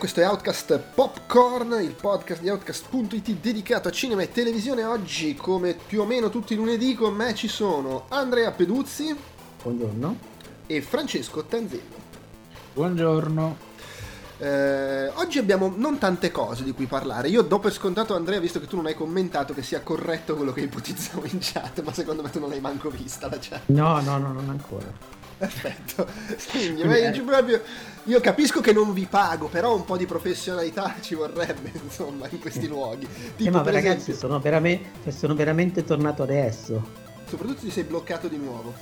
questo è Outcast Popcorn, il podcast di Outcast.it dedicato a cinema e televisione. Oggi, come più o meno tutti i lunedì, con me ci sono Andrea Peduzzi. Buongiorno. E Francesco Tanzillo. Buongiorno. Eh, oggi abbiamo non tante cose di cui parlare. Io do per scontato, Andrea, visto che tu non hai commentato, che sia corretto quello che ipotizzavo in chat, ma secondo me tu non l'hai manco vista la chat. No, no, no, non ancora. Perfetto. Quindi, Quindi, proprio, io capisco che non vi pago, però un po' di professionalità ci vorrebbe, insomma, in questi luoghi. Tipo, eh, ma ragazzi, esempio, sono, veramente, sono veramente tornato adesso. Soprattutto ti sei bloccato di nuovo.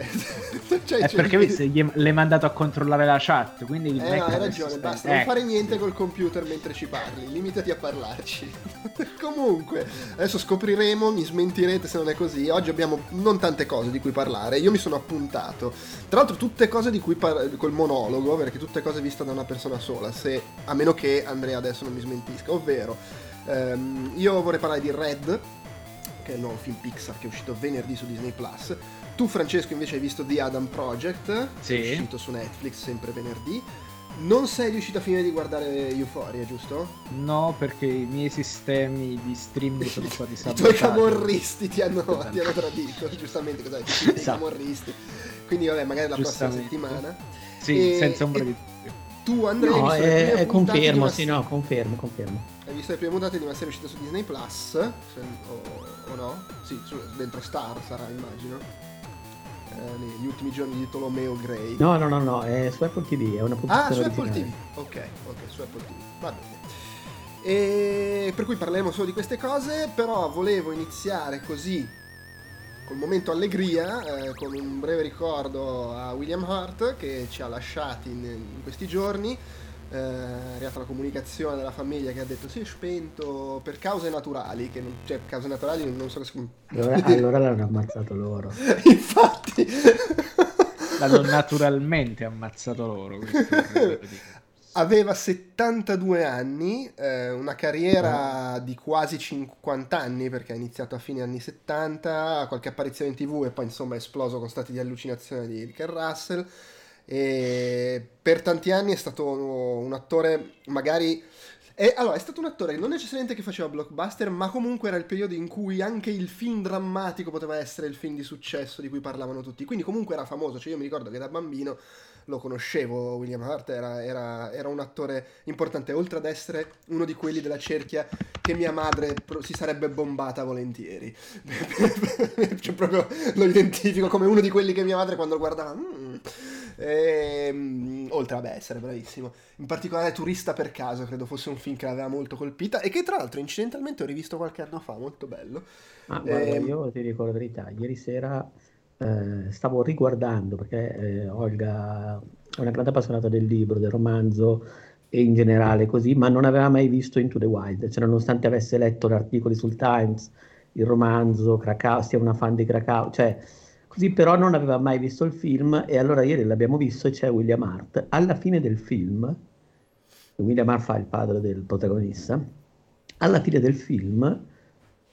cioè, è perché gli, l'hai mandato a controllare la chat quindi eh no, hai ragione basta ecco. non fare niente col computer mentre ci parli limitati a parlarci. Comunque adesso scopriremo mi smentirete se non è così. Oggi abbiamo non tante cose di cui parlare io mi sono appuntato. Tra l'altro tutte cose di cui par- col monologo perché tutte cose viste da una persona sola se a meno che Andrea adesso non mi smentisca ovvero ehm, io vorrei parlare di Red che è il nuovo film Pixar che è uscito venerdì su Disney Plus tu, Francesco, invece hai visto The Adam Project, sì. è uscito su Netflix sempre venerdì. Non sei riuscito a finire di guardare Euphoria, giusto? No, perché i miei sistemi di streaming sono stati sabotati. I tuoi camorristi ti hanno, ti hanno tradito, giustamente, cos'è? Ti esatto. camorristi. Quindi vabbè, magari la prossima settimana. Sì, e, senza ombra di dubbio. Tu, Andrea, no, è, è confermo, sì, no, confermo, confermo. Hai visto le prime puntate di una serie uscita su Disney Plus? O, o, no? Sì, su, dentro Star sarà, immagino negli ultimi giorni di Tolomeo Gray. No, no, no, no, è su Apple TV, è una Ah, su Apple TV. Ok, ok, su Apple TV. Va bene. E per cui parleremo solo di queste cose, però volevo iniziare così col momento allegria, eh, con un breve ricordo a William Hart che ci ha lasciati in, in questi giorni eh, è arrivata la comunicazione della famiglia che ha detto si è spento per cause naturali, che non, cioè cause naturali non so se... Allora, allora l'hanno ammazzato loro. Infatti... L'hanno naturalmente ammazzato loro. Aveva 72 anni, eh, una carriera di quasi 50 anni perché ha iniziato a fine anni 70, qualche apparizione in tv e poi insomma è esploso con stati di allucinazione di Ken Russell e per tanti anni è stato un attore magari... E, allora, è stato un attore non necessariamente che faceva blockbuster, ma comunque era il periodo in cui anche il film drammatico poteva essere il film di successo di cui parlavano tutti. Quindi comunque era famoso. Cioè io mi ricordo che da bambino lo conoscevo, William Hart era, era, era, un attore importante, oltre ad essere uno di quelli della cerchia che mia madre si sarebbe bombata volentieri. cioè proprio lo identifico come uno di quelli che mia madre quando guardava... Mm, e, ehm, oltre a essere bravissimo. In particolare Turista per caso, credo fosse un film che l'aveva molto colpita e che tra l'altro incidentalmente ho rivisto qualche anno fa, molto bello. Ah, guarda. Ehm, io ti dico la verità, ieri sera eh, stavo riguardando, perché eh, Olga è una grande appassionata del libro, del romanzo e in generale così, ma non aveva mai visto Into the Wild, cioè nonostante avesse letto gli articoli sul Times, il romanzo, Krakau, sia una fan di Krakau, cioè Così però non aveva mai visto il film e allora ieri l'abbiamo visto e c'è William Hart. Alla fine del film, William Hart fa il padre del protagonista, alla fine del film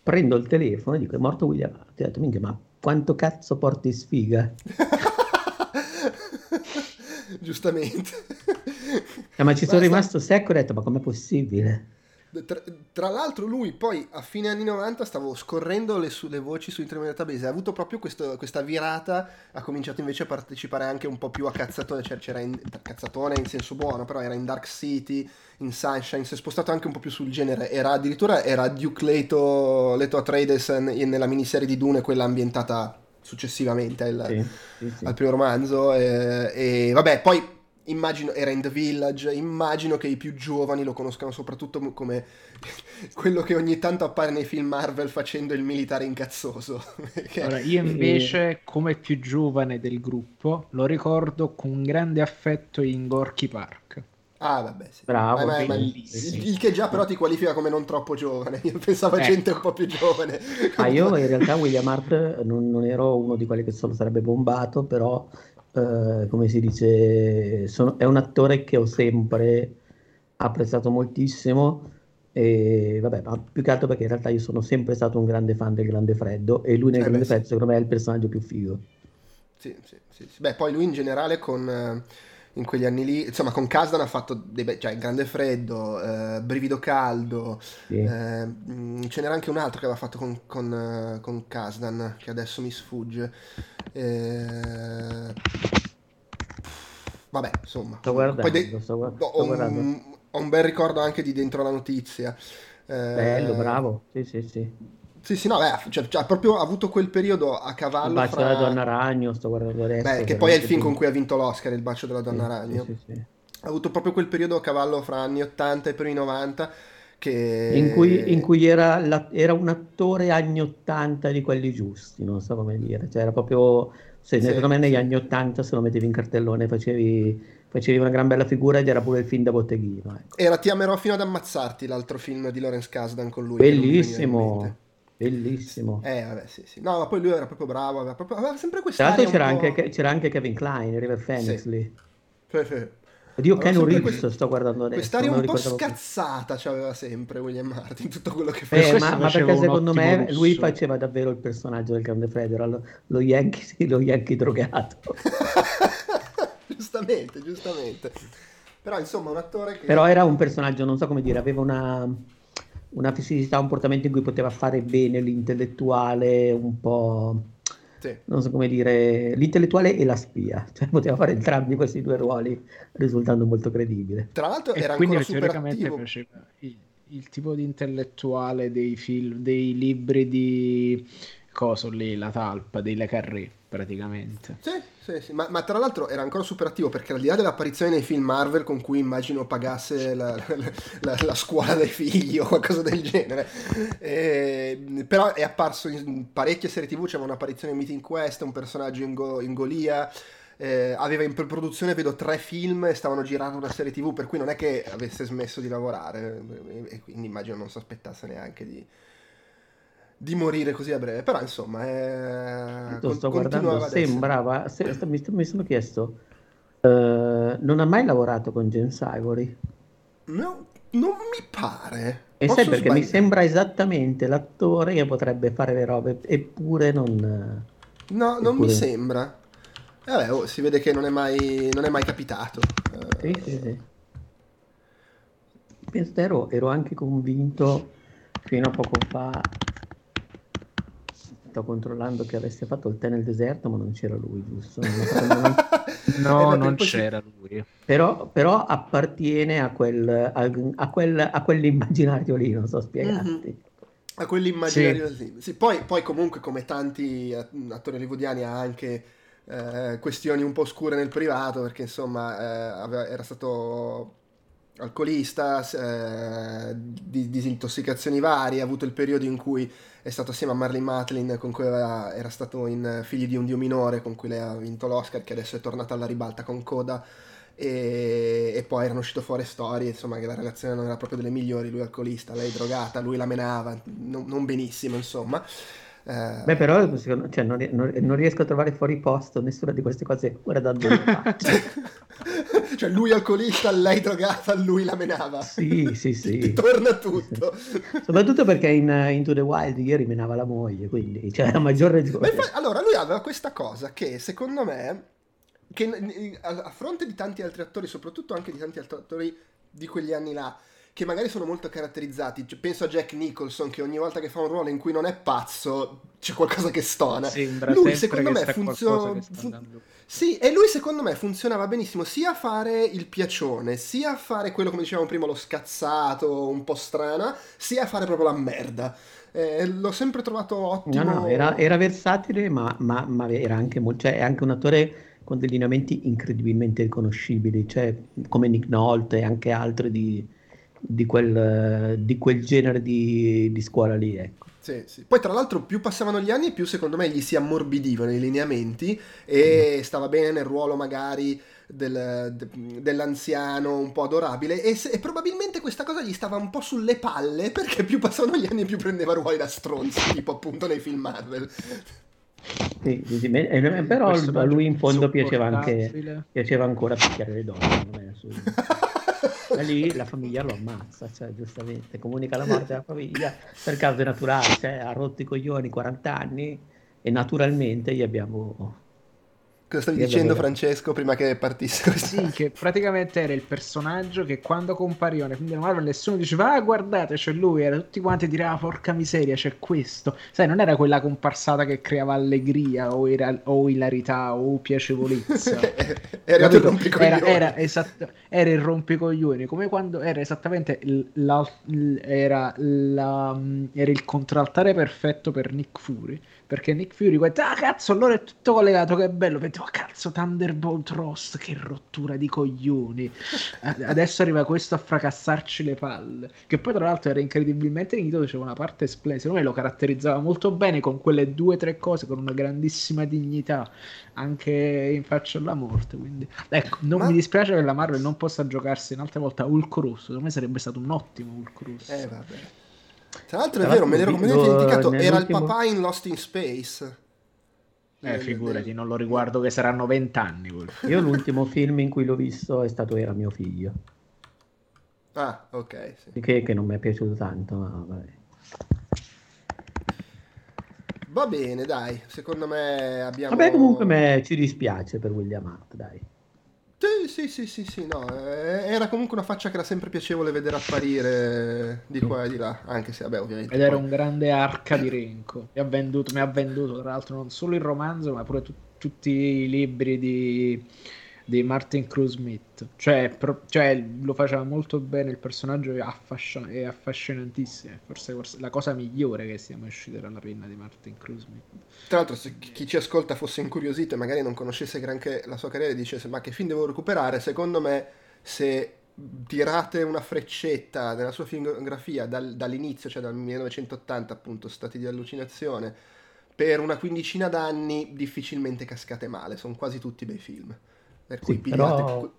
prendo il telefono e dico è morto William Hart. E ho detto minchia ma quanto cazzo porti sfiga? Giustamente. Eh, ma ci sono rimasto secco e ho detto ma com'è possibile? Tra, tra, l'altro lui poi a fine anni 90 stavo scorrendo le, su, le voci su Internet Database ha avuto proprio questo, questa virata ha cominciato invece a partecipare anche un po' più a cazzatone cioè c'era in, cazzatone in senso buono però era in Dark City in Sunshine si è spostato anche un po' più sul genere era addirittura era Duke Leto, Leto Atreides nella miniserie di Dune quella ambientata successivamente al, sì, sì, sì. al primo romanzo e, e vabbè poi immagino, era in The Village, immagino che i più giovani lo conoscano soprattutto come quello che ogni tanto appare nei film Marvel facendo il militare incazzoso. Allora, io invece, come più giovane del gruppo, lo ricordo con grande affetto in Gorky Park. Ah, vabbè, sì. Bravo, ma, ma, il, il, che già però ti qualifica come non troppo giovane. Io pensavo a ecco. gente un po' più giovane. Ah, io in realtà William Hart non, non, ero uno di quelli che solo sarebbe bombato, però eh, come si dice, sono, è un attore che ho sempre apprezzato moltissimo. E vabbè, ma più che altro perché in realtà io sono sempre stato un grande fan del Grande Freddo e lui nel eh Grande beh, Freddo secondo me è il personaggio più figo. Sì, sì, sì, sì. Beh, poi lui in generale con... In quegli anni lì. Insomma, con Kasdan ha fatto dei be- cioè, Grande Freddo, eh, Brivido Caldo. Sì. Eh, mm, ce n'era anche un altro che aveva fatto con, con, uh, con Kasdan, che adesso mi sfugge. Eh... Vabbè, insomma. Sto guardando, de- sto, guard- ho, guardando. Un, ho, un, bel ricordo anche di Dentro la Notizia. Eh, Bello, bravo. Sì, sì, sì. Sì, sì, no, beh, cioè, cioè, proprio avuto quel periodo a cavallo. Il bacio fra... della donna ragno, sto guardando adesso. Beh, che poi è il film con cui ha vinto l'Oscar, Il bacio della donna sì, ragno. Sì, sì, ha avuto proprio quel periodo a cavallo fra anni 80 e primi 90. Che... In cui, in cui era, la, era, un attore anni 80 di quelli giusti, non so come dire. Cioè, era proprio. Se, secondo me negli anni 80 se lo mettevi in cartellone facevi, facevi una gran bella figura ed era pure il film da botteghino. Ecco. Era Ti amerò fino ad ammazzarti, l'altro film di Lawrence Kasdan con lui. Bellissimo. Bellissimo. Eh, vabbè, sì, sì. No, ma poi lui era proprio bravo, aveva, proprio, aveva sempre questa Tra l'altro c'era, anche, c'era anche Kevin Klein, River Phoenix sì. lì. Sì, sì. Oddio, Keanu Reeves quest... sto guardando adesso. Quest'aria un po' scazzata più. c'aveva sempre William Martin, tutto quello che faceva. Eh, ma, ma perché secondo me lusso. lui faceva davvero il personaggio del Grande Federal, lo Yankee, lo Yankee drogato. giustamente, giustamente. Però insomma un attore che... Però era un personaggio, non so come dire, aveva una una fisicità, un portamento in cui poteva fare bene l'intellettuale, un po'... Sì. non so come dire, l'intellettuale e la spia, cioè poteva fare entrambi questi due ruoli risultando molto credibile. Tra l'altro era e quindi teoricamente faceva il, il, tipo di intellettuale dei film, dei libri di coso lì, la talpa, dei Le Carré praticamente. Sì, sì, sì. Ma, ma, tra l'altro era ancora superativo perché al di là dell'apparizione nei film Marvel con cui immagino pagasse la, la, la, la scuola dei figli o qualcosa del genere, eh, però è apparso in parecchie serie tv, c'era un'apparizione in Meeting Quest, un personaggio in, Go, in Golia, eh, aveva in produzione vedo tre film e stavano girando una serie tv per cui non è che avesse smesso di lavorare e quindi immagino non si aspettasse neanche di di morire così a breve. Però insomma, è... Con, sto guardando, sembrava, se, mi, mi, sono chiesto, uh, non ha mai lavorato con James Ivory? No, non mi pare. E Posso sai perché sbagliare? mi sembra esattamente l'attore che potrebbe fare le robe, eppure non... No, eppure... non mi sembra. Eh, vabbè, oh, si vede che non è mai, non è mai capitato. Sì, sì, sì. Penso, ero, ero anche convinto fino a poco fa sto controllando che avesse fatto il tè nel deserto, ma non c'era lui, giusto? no, non c'era lui. Però, però appartiene a, quel, a, quel, a, quell'immaginario lì, non so spiegarti. Mm-hmm. A quell'immaginario sì. lì. Sì, poi, poi, comunque, come tanti attori hollywoodiani, ha anche eh, questioni un po' scure nel privato, perché insomma eh, aveva, era stato alcolista, eh, di disintossicazioni varie, ha avuto il periodo in cui è stato assieme a Marlene Matlin con cui aveva, era stato in Figli di un Dio minore con cui lei ha vinto l'Oscar che adesso è tornata alla ribalta con Coda e, e poi erano uscite fuori storie insomma che la relazione non era proprio delle migliori lui alcolista, lei drogata, lui la menava non, non benissimo insomma eh... Beh, però cioè, non, non, riesco a trovare fuori posto nessuna di queste cose guardando le facce. cioè, lui alcolista, lei drogata, lui la menava. Sì, sì, sì. Torna tutto. Soprattutto perché in uh, Into the Wild ieri menava la moglie, quindi c'è cioè, la maggior ragione. Beh, allora, lui aveva questa cosa che secondo me, che a fronte di tanti altri attori, soprattutto anche di tanti altri attori di quegli anni là, che magari sono molto caratterizzati. Cioè, penso a Jack Nicholson che ogni volta che fa un ruolo in cui non è pazzo c'è qualcosa che stona. Sembra lui secondo me funziona fun- Sì, e lui secondo me funzionava benissimo sia a fare il piacione, sia a fare quello come dicevamo prima lo scazzato, un po' strana, sia a fare proprio la merda. Eh, l'ho sempre trovato ottimo. No, no, era, era versatile, ma, ma, ma, era anche, cioè, è anche un attore con dei lineamenti incredibilmente riconoscibili, cioè come Nick Nolte e anche altri di, di quel, di quel genere di, di, scuola lì. Ecco. Sì, sì. Poi tra l'altro più passavano gli anni più secondo me gli si ammorbidivano i lineamenti e mm. stava bene nel ruolo magari del, de, dell'anziano un po' adorabile e, se, e, probabilmente questa cosa gli stava un po' sulle palle perché più passavano gli anni più prendeva ruoli da stronzi tipo appunto nei film Marvel. Sì, sì, sì, però a lui in fondo piaceva anche piaceva ancora picchiare le donne e lì la famiglia lo ammazza, cioè, giustamente, comunica la morte alla famiglia per cause naturali, cioè, ha rotto i coglioni 40 anni e naturalmente gli abbiamo Cosa stavi dicendo Francesco prima che partisse? Sì, che praticamente era il personaggio che quando compariva film della Marvel nessuno diceva ah guardate c'è lui, era tutti quanti dire ah porca miseria c'è questo. Sai, non era quella comparsata che creava allegria o, era, o ilarità o piacevolezza. era, il rompicoglioni. Era, era, esatto, era il rompicoglioni, come quando era esattamente la, era, la, era il contraltare perfetto per Nick Fury perché Nick Fury guarda, ah cazzo, allora è tutto collegato, che bello, penso, oh cazzo, Thunderbolt Ross, che rottura di coglioni. Adesso arriva questo a fracassarci le palle, che poi tra l'altro era incredibilmente finito, diceva una parte splendida, secondo me lo caratterizzava molto bene con quelle due o tre cose, con una grandissima dignità, anche in faccia alla morte, quindi... Ecco, non Ma... mi dispiace che la Marvel non possa giocarsi un'altra volta Hulk Rosso, secondo me sarebbe stato un ottimo Hulk Rosso. Eh vabbè. Tra l'altro è vero, me l'ero completamente dimenticato, era il papà in Lost in Space. Eh, figurati, non lo riguardo che saranno vent'anni. Io l'ultimo film in cui l'ho visto è stato Era mio figlio. Ah, ok. Sì. Che, che non mi è piaciuto tanto, ma vabbè. Va bene, dai, secondo me abbiamo... Vabbè, comunque me ci dispiace per William Hart, dai. Sì, sì, sì, sì, sì, no, eh, era comunque una faccia che era sempre piacevole vedere apparire di qua e di là, anche se vabbè ovviamente... Ed era un grande arca di Renko, mi ha venduto, mi ha venduto tra l'altro non solo il romanzo ma pure tu, tutti i libri di di Martin Cruz Smith. Cioè, pro, cioè, lo faceva molto bene il personaggio è, affascin- è affascinantissimo. Forse, forse, la cosa migliore che sia mai uscita dalla penna di Martin Cruz Smith. Tra l'altro, se chi ci ascolta fosse incuriosito e magari non conoscesse granché la sua carriera e dicesse ma che film devo recuperare, secondo me se tirate una freccetta nella sua filmografia dal, dall'inizio, cioè dal 1980 appunto, Stati di allucinazione, per una quindicina d'anni difficilmente cascate male, sono quasi tutti bei film. Per cui sì, pigliate però...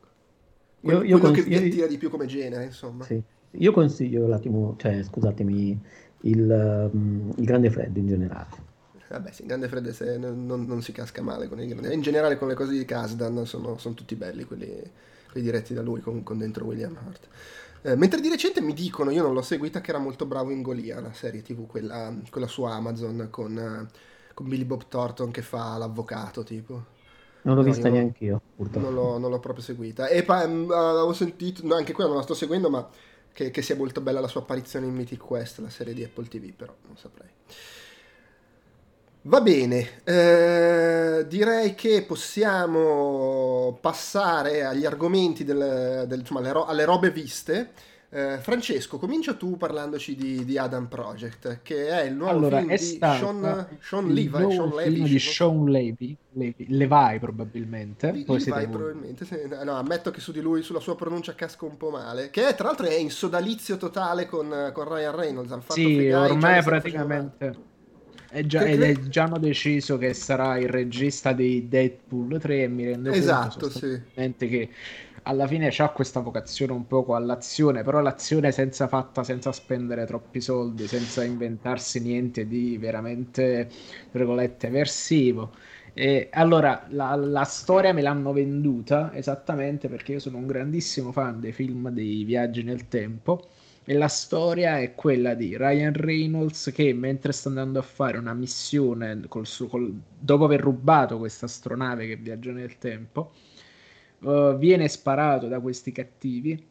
quello, io, io quello consiglio... che vi attira di più come genere, insomma. Sì. Io consiglio un attimo, cioè scusatemi, il, um, il Grande Freddo in generale. Vabbè, sì, Grande Freddo non, non, non, si casca male con il Grande In generale con le cose di Kasdan sono, sono tutti belli quelli, quelli, diretti da lui con, con dentro William Hart. Eh, mentre di recente mi dicono, io non l'ho seguita, che era molto bravo in Golia, la serie tv, quella, quella su Amazon con, con Billy Bob Thornton che fa l'avvocato, tipo. Non l'ho no, vista neanche io, purtroppo. Non l'ho, non l'ho, proprio seguita. E poi um, avevo sentito, no, anche quella non la sto seguendo, ma che, che, sia molto bella la sua apparizione in Mythic Quest, la serie di Apple TV, però non saprei. Va bene, eh, direi che possiamo passare agli argomenti, del, del, insomma, alle, ro- alle robe viste. Eh, Francesco, comincia tu parlandoci di, di, Adam Project, che è il nuovo allora, film di Sean, Sean Levi. Sean Levy, di Sean Levy, Levi, Levi probabilmente. Levi, Levi probabilmente. No, ammetto che su di lui, sulla sua pronuncia casco un po' male. Che è, tra l'altro è in sodalizio totale con, con Ryan Reynolds. Hanno fatto sì, ormai praticamente... È già, ed è già hanno deciso che sarà il regista di Deadpool 3 e mi rendo esatto, conto sì. che alla fine ha questa vocazione un poco all'azione, però l'azione senza fatta, senza spendere troppi soldi, senza inventarsi niente di veramente, regolette, versivo. E allora la, la, storia me l'hanno venduta esattamente perché io sono un grandissimo fan dei film dei viaggi nel tempo. E la storia è quella di Ryan Reynolds che mentre sta andando a fare una missione col suo, col, dopo aver rubato questa astronave che viaggia nel tempo, uh, viene sparato da questi cattivi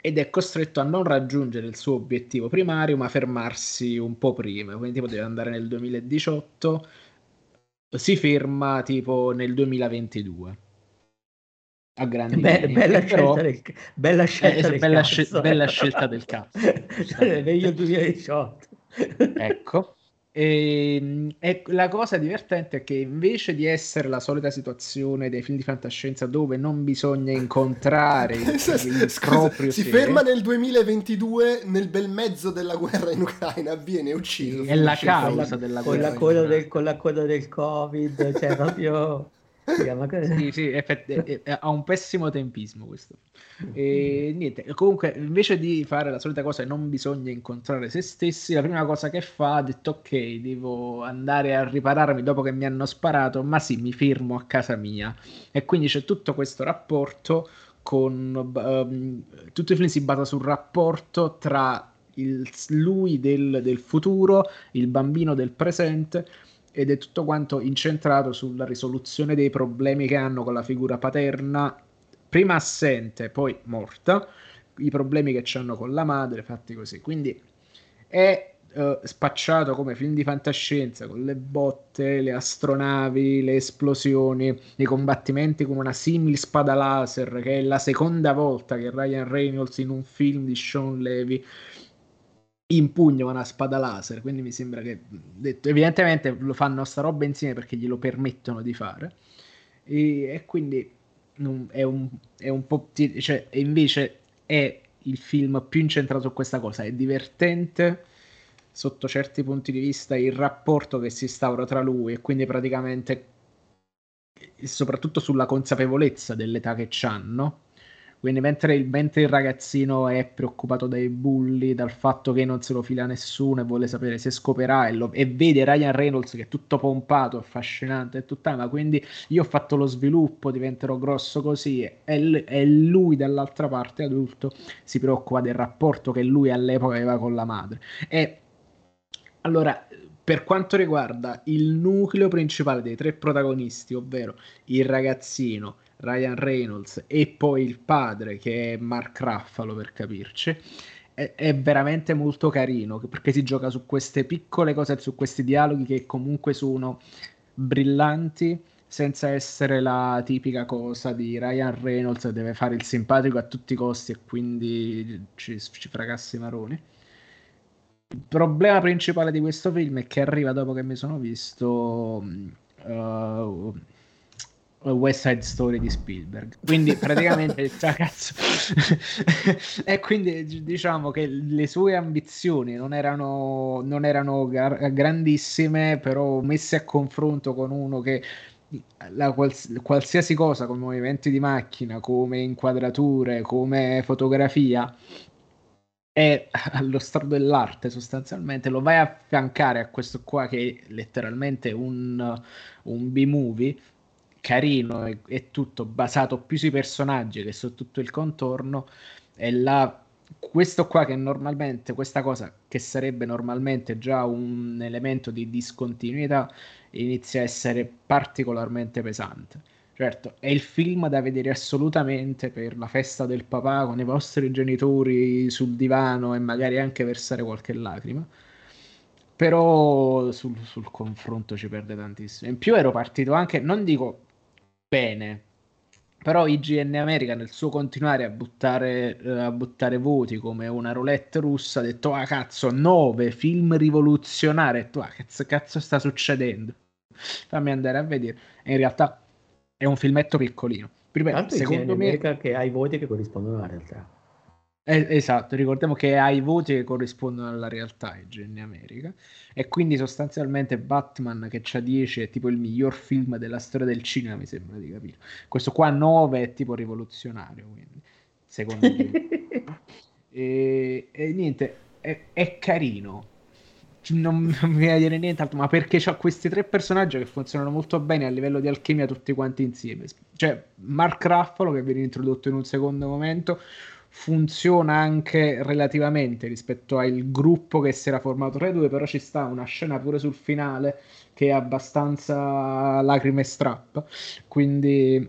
ed è costretto a non raggiungere il suo obiettivo primario ma fermarsi un po' prima. Quindi tipo deve andare nel 2018 si ferma tipo nel 2022 a grandi Be- bella, però, scelta del, bella scelta eh, del bella, bella scelta del cazzo meglio 2018 ecco e, ehm, e, la cosa divertente è che invece di essere la solita situazione dei film di fantascienza dove non bisogna incontrare il, il proprio si sé, ferma nel 2022 nel bel mezzo della guerra in Ucraina viene ucciso è la causa della con guerra la coda del, con la coda del covid cioè proprio sì, sì, effetti, è, è, ha un pessimo tempismo questo. E niente, comunque, invece di fare la solita cosa, non bisogna incontrare se stessi. La prima cosa che fa ha detto: Ok, devo andare a ripararmi dopo che mi hanno sparato, ma sì, mi fermo a casa mia. E quindi c'è tutto questo rapporto con um, tutto il film si basa sul rapporto tra il, lui del, del futuro, il bambino del presente ed è tutto quanto incentrato sulla risoluzione dei problemi che hanno con la figura paterna, prima assente, poi morta, i problemi che hanno con la madre, fatti così. Quindi è uh, spacciato come film di fantascienza con le botte, le astronavi, le esplosioni, i combattimenti con una simile spada laser, che è la seconda volta che Ryan Reynolds in un film di Sean Levy impugna una spada laser, quindi mi sembra che detto, evidentemente lo fanno sta roba insieme perché glielo permettono di fare. E, e quindi è un, è un po' cioè, invece è il film più incentrato su questa cosa, è divertente sotto certi punti di vista il rapporto che si instaura tra lui e quindi praticamente soprattutto sulla consapevolezza dell'età che hanno quindi mentre il, mentre il, ragazzino è preoccupato dai bulli, dal fatto che non se lo fila nessuno e vuole sapere se scoperà e, lo, e vede Ryan Reynolds che è tutto pompato, affascinante e tutta, ma quindi io ho fatto lo sviluppo, diventerò grosso così e, e lui dall'altra parte adulto si preoccupa del rapporto che lui all'epoca aveva con la madre. E allora, per quanto riguarda il nucleo principale dei tre protagonisti, ovvero il ragazzino, Ryan Reynolds e poi il padre che è Mark Ruffalo per capirci è, veramente molto carino perché si gioca su queste piccole cose su questi dialoghi che comunque sono brillanti senza essere la tipica cosa di Ryan Reynolds che deve fare il simpatico a tutti i costi e quindi ci, ci fracassi i maroni. Il problema principale di questo film è che arriva dopo che mi sono visto uh, West Side Story di Spielberg. Quindi praticamente cioè, cazzo. e quindi diciamo che le sue ambizioni non erano, non erano gar- grandissime, però messe a confronto con uno che la quals- qualsiasi cosa come movimenti di macchina, come inquadrature, come fotografia è allo stato dell'arte sostanzialmente lo vai a affiancare a questo qua che è letteralmente un, un B-movie carino e, e, tutto basato più sui personaggi che su tutto il contorno e la questo qua che normalmente questa cosa che sarebbe normalmente già un elemento di discontinuità inizia a essere particolarmente pesante. Certo è il film da vedere assolutamente per la festa del papà con i vostri genitori sul divano e magari anche versare qualche lacrima però sul, sul confronto ci perde tantissimo. In più ero partito anche non dico bene. Però IGN America nel suo continuare a buttare, uh, a buttare voti come una roulette russa ha detto ah cazzo 9 film rivoluzionari e tu ah cazzo, cazzo sta succedendo? Fammi andare a vedere e in realtà è un filmetto piccolino. Prima, secondo me America che ha i voti che corrispondono alla realtà eh, esatto, ricordiamo che ha i voti che corrispondono alla realtà in America e quindi sostanzialmente Batman che ha 10 è tipo il miglior film della storia del cinema, mi sembra di capire. Questo qua 9 è tipo rivoluzionario, quindi, secondo me. e, e, niente, è, è carino. Non, non mi viene dire nient'altro, ma perché c'ha questi tre personaggi che funzionano molto bene a livello di alchimia tutti quanti insieme. Cioè, Mark Ruffalo che viene introdotto in un secondo momento, funziona anche relativamente rispetto al gruppo che si era formato. Tra i due, però ci sta una scena pure sul finale che è abbastanza lacrime e strappa, quindi,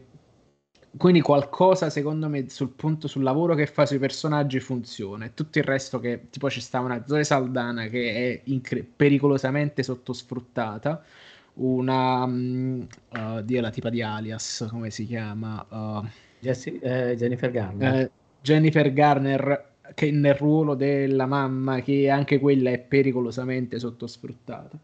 quindi qualcosa secondo me sul punto, sul lavoro che fa sui personaggi funziona. E tutto il resto che tipo ci sta una Zoe Saldana che è incre- pericolosamente sottosfruttata. Una um, uh, Dio la tipa di Alias come si chiama uh, Jessie, eh, Jennifer Garner. Eh, Jennifer Garner che nel ruolo della mamma che anche quella è pericolosamente sottosfruttata.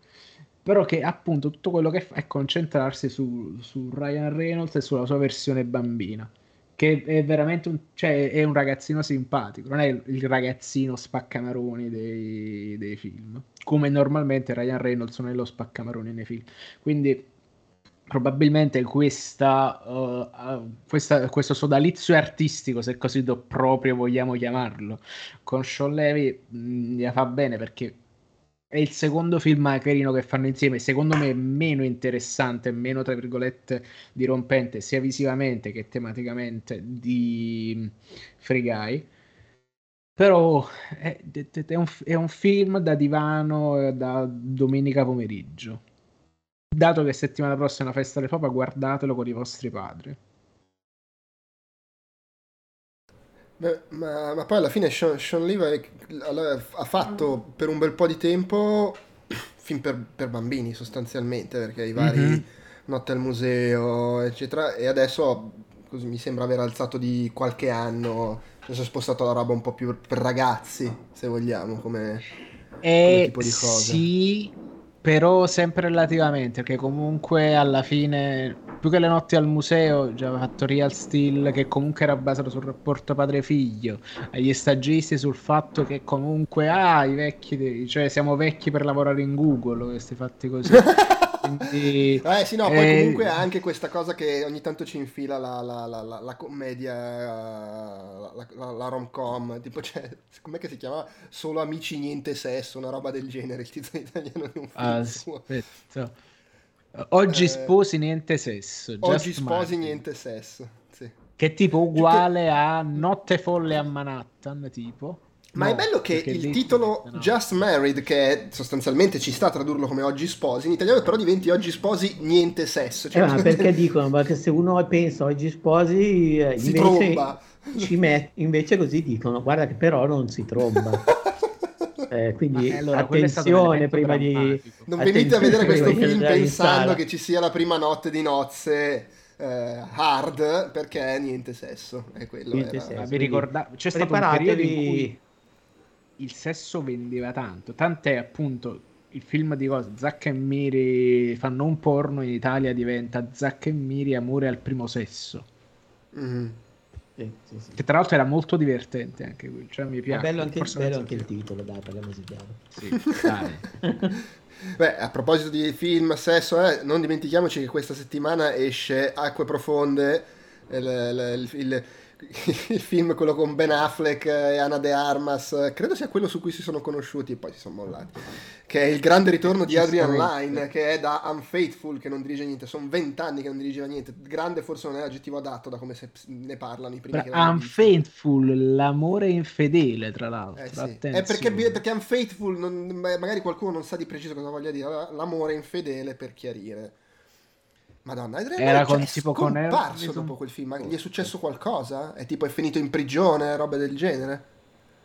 Però che appunto tutto quello che fa è concentrarsi su, su Ryan Reynolds e sulla sua versione bambina che è veramente un, cioè, è un ragazzino simpatico non è il ragazzino spaccamaroni dei, dei film come normalmente Ryan Reynolds non è lo spaccamaroni nei film. Quindi probabilmente questa, uh, questa, questo sodalizio artistico, se così proprio vogliamo chiamarlo, con Sean Levy mh, gli fa bene perché è il secondo film carino che fanno insieme, secondo me meno interessante, meno tra virgolette dirompente sia visivamente che tematicamente di Free Guy. Però è, è, un, è un film da divano da domenica pomeriggio dato che settimana prossima è una festa del Papa, guardatelo con i vostri padri. Beh, ma, ma, poi alla fine Sean, Sean Levi ha fatto per un bel po' di tempo film per, per bambini sostanzialmente, perché i vari mm-hmm. Notte al Museo, eccetera, e adesso così mi sembra aver alzato di qualche anno, adesso è spostato la roba un po' più per ragazzi, se vogliamo, come, e come tipo di cose. Sì, però sempre relativamente, perché comunque alla fine, più che le notti al museo, già aveva fatto Real Steel, che comunque era basato sul rapporto padre-figlio, agli stagisti sul fatto che comunque, ah, i vecchi, cioè siamo vecchi per lavorare in Google, questi fatti così. Quindi, eh sì, no, poi eh... comunque anche questa cosa che ogni tanto ci infila la, la, la, la commedia, la, rom-com, tipo c'è, com'è che si chiama? Solo amici, niente sesso, una roba del genere, il titolo italiano di un film. Aspetta. Oggi eh, sposi, niente sesso. Oggi sposi, Martin. niente sesso, sì. Che è tipo uguale a Notte folle a Manhattan, tipo. Ma no, è bello che il titolo no. Just Married, che sostanzialmente ci sta a tradurlo come Oggi sposi, in italiano però diventi Oggi sposi niente sesso. Cioè, eh, ma perché dicono? Perché se uno pensa Oggi sposi, eh, si invece, tromba. Ci met- invece così dicono, guarda che però non si tromba. Eh, quindi eh, allora, attenzione prima di... Non venite a vedere questo film pensando che ci sia la prima notte di nozze eh, hard perché niente sesso. È quello niente era... sesso, vi ricordate? C'è stato un periodo in cui il sesso vendeva tanto, tant'è appunto il film di cosa? Zack e Miri fanno un porno in Italia diventa Zack e Miri amore al primo sesso. Mm. Sì, sì, sì. Che tra l'altro era molto divertente anche qui, cioè mi piace. È bello anche, bello anche il titolo, dai, parliamoci chiaro. Sì, dai. Beh, a proposito di film, sesso, eh, non dimentichiamoci che questa settimana esce Acque Profonde, il, il, il il film, quello con Ben Affleck e Anna De Armas, credo sia quello su cui si sono conosciuti e poi si sono mollati, che è il grande ritorno di Adrian Lyne, che è da Unfaithful, che non dirige niente, sono vent'anni che non dirigeva niente, grande forse non è l'aggettivo adatto da come ne parlano i primi Beh, Unfaithful, l'amore infedele tra l'altro, eh sì. è perché, perché Unfaithful, non, magari qualcuno non sa di preciso cosa voglia dire, l'amore infedele per chiarire Madonna, Adrian era con, cioè, tipo con dopo quel film. Ma gli è successo qualcosa? È tipo è finito in prigione, roba del genere?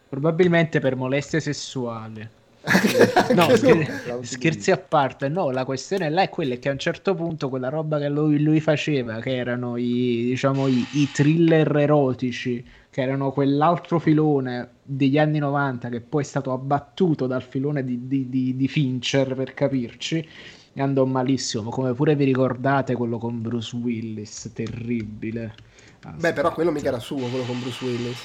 Probabilmente per molestie sessuali. no, scher- scherzi a parte, no, la questione là è quella che a un certo punto quella roba che lui, lui faceva, che erano i, diciamo, i, i, thriller erotici, che erano quell'altro filone degli anni 90 che poi è stato abbattuto dal filone di, di, di, di Fincher, per capirci, e andò malissimo, come pure vi ricordate quello con Bruce Willis, terribile. Ah, Beh, però quello mica era suo, quello con Bruce Willis.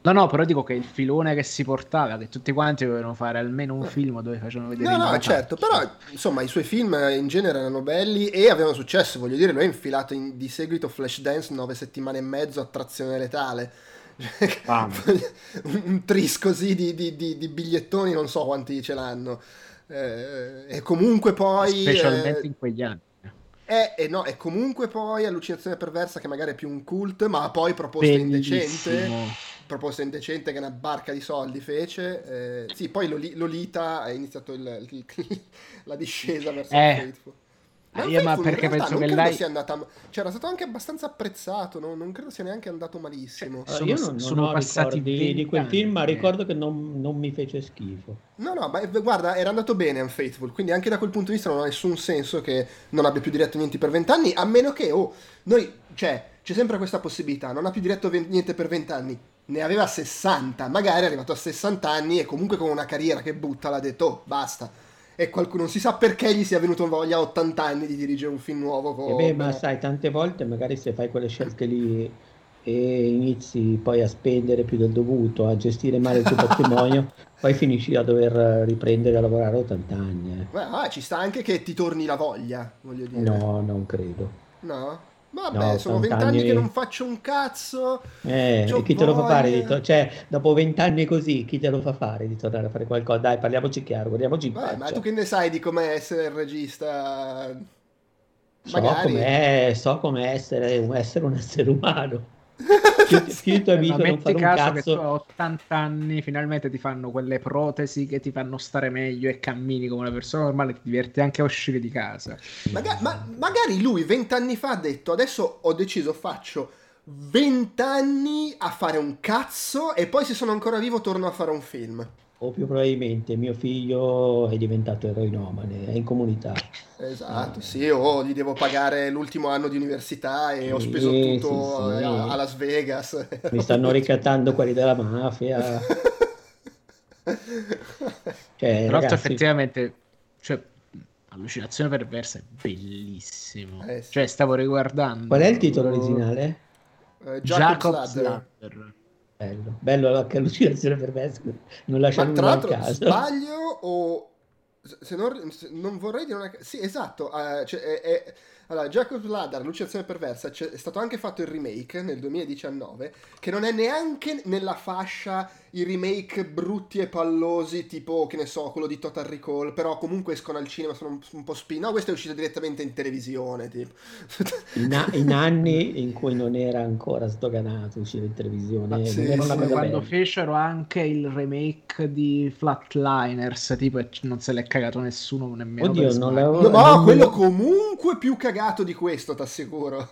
No, no, però dico che il filone che si portava, che tutti quanti dovevano fare almeno un film dove facevano vedere... No, no, certo, però insomma i suoi film in genere erano belli e avevano successo, voglio dire, lui ha infilato in, di seguito Flashdance nove settimane e mezzo a trazione letale. un, un tris così di, di, di, di bigliettoni, non so quanti ce l'hanno. Eh, e comunque poi... Specialmente eh, in quegli anni. È, è, no, è comunque poi Allucinazione Perversa che magari è più un cult, ma poi proposta Bellissimo. indecente. Proposta indecente che una barca di soldi fece. Eh, sì, poi Lolita ha iniziato il, il, la discesa verso eh, Faithful. Ma, io, ma perché penso che lei sia andata cioè era stato anche abbastanza apprezzato no? non credo sia neanche andato malissimo. Cioè, sono, io non, sono non passati di, di, quel film ma ricordo che non, non, mi fece schifo. No no ma guarda era andato bene Unfaithful quindi anche da quel punto di vista non ha nessun senso che non abbia più diretto niente per vent'anni a meno che oh noi cioè c'è sempre questa possibilità non ha più diretto niente per vent'anni ne aveva 60 magari è arrivato a 60 anni e comunque con una carriera che butta l'ha detto oh basta e qualcuno non si sa perché gli sia venuto voglia a 80 anni di dirigere un film nuovo. Con... Eh beh, ma sai, tante volte magari se fai quelle scelte lì e inizi poi a spendere più del dovuto, a gestire male il tuo patrimonio, poi finisci a dover riprendere a lavorare a 80 anni. Eh. Beh, ah, ci sta anche che ti torni la voglia, voglio dire. No, non credo. No? Vabbè, no, sono vent'anni anni che non faccio un cazzo. Eh, e chi te lo fa fare? Di to- cioè, dopo vent'anni così, chi te lo fa fare di tornare a fare qualcosa? Dai, parliamoci chiaro, guardiamoci in Vabbè, Ma tu che ne sai di come essere il regista? So Magari. com'è, so come essere, essere un essere umano. più, più amico non fare un caso che tu a 80 anni finalmente ti fanno quelle protesi che ti fanno stare meglio e cammini come una persona normale ti diverti anche a uscire di casa. Maga- ma, magari lui 20 anni fa ha detto adesso ho deciso faccio 20 anni a fare un cazzo e poi se sono ancora vivo torno a fare un film o più probabilmente mio figlio è diventato eroinomane, è in comunità. Esatto, eh. sì, o gli devo pagare l'ultimo anno di università e sì, ho speso tutto sì, sì. A, a, Las Vegas. Mi stanno ricattando quelli della mafia. cioè, Tra l'altro effettivamente, cioè, allucinazione perversa è bellissimo. Eh, cioè, stavo riguardando... Qual è il titolo originale? Uh, Jacob's, Jacob's Ladder. Ladder. Bello, bello che allucinazione per me, non lascia nulla tra l'altro, sbaglio o... Se non, se non, vorrei dire una... Sì, esatto, uh, cioè, è, è allora, Jacob Ladder, Luciazione Perversa, è stato anche fatto il remake nel 2019, che non è neanche nella fascia i remake brutti e pallosi, tipo, che ne so, quello di Total Recall, però comunque escono al cinema, sono un, un po' spin. No, questo è uscito direttamente in televisione, tipo. In, in, anni in cui non era ancora sdoganato uscire in televisione. Sì, sì, quando bella. fecero anche il remake di Flatliners, tipo, e non se l'è cagato nessuno nemmeno. Oddio, non l'avevo... No, no, quello comunque più cagato di questo, ti assicuro.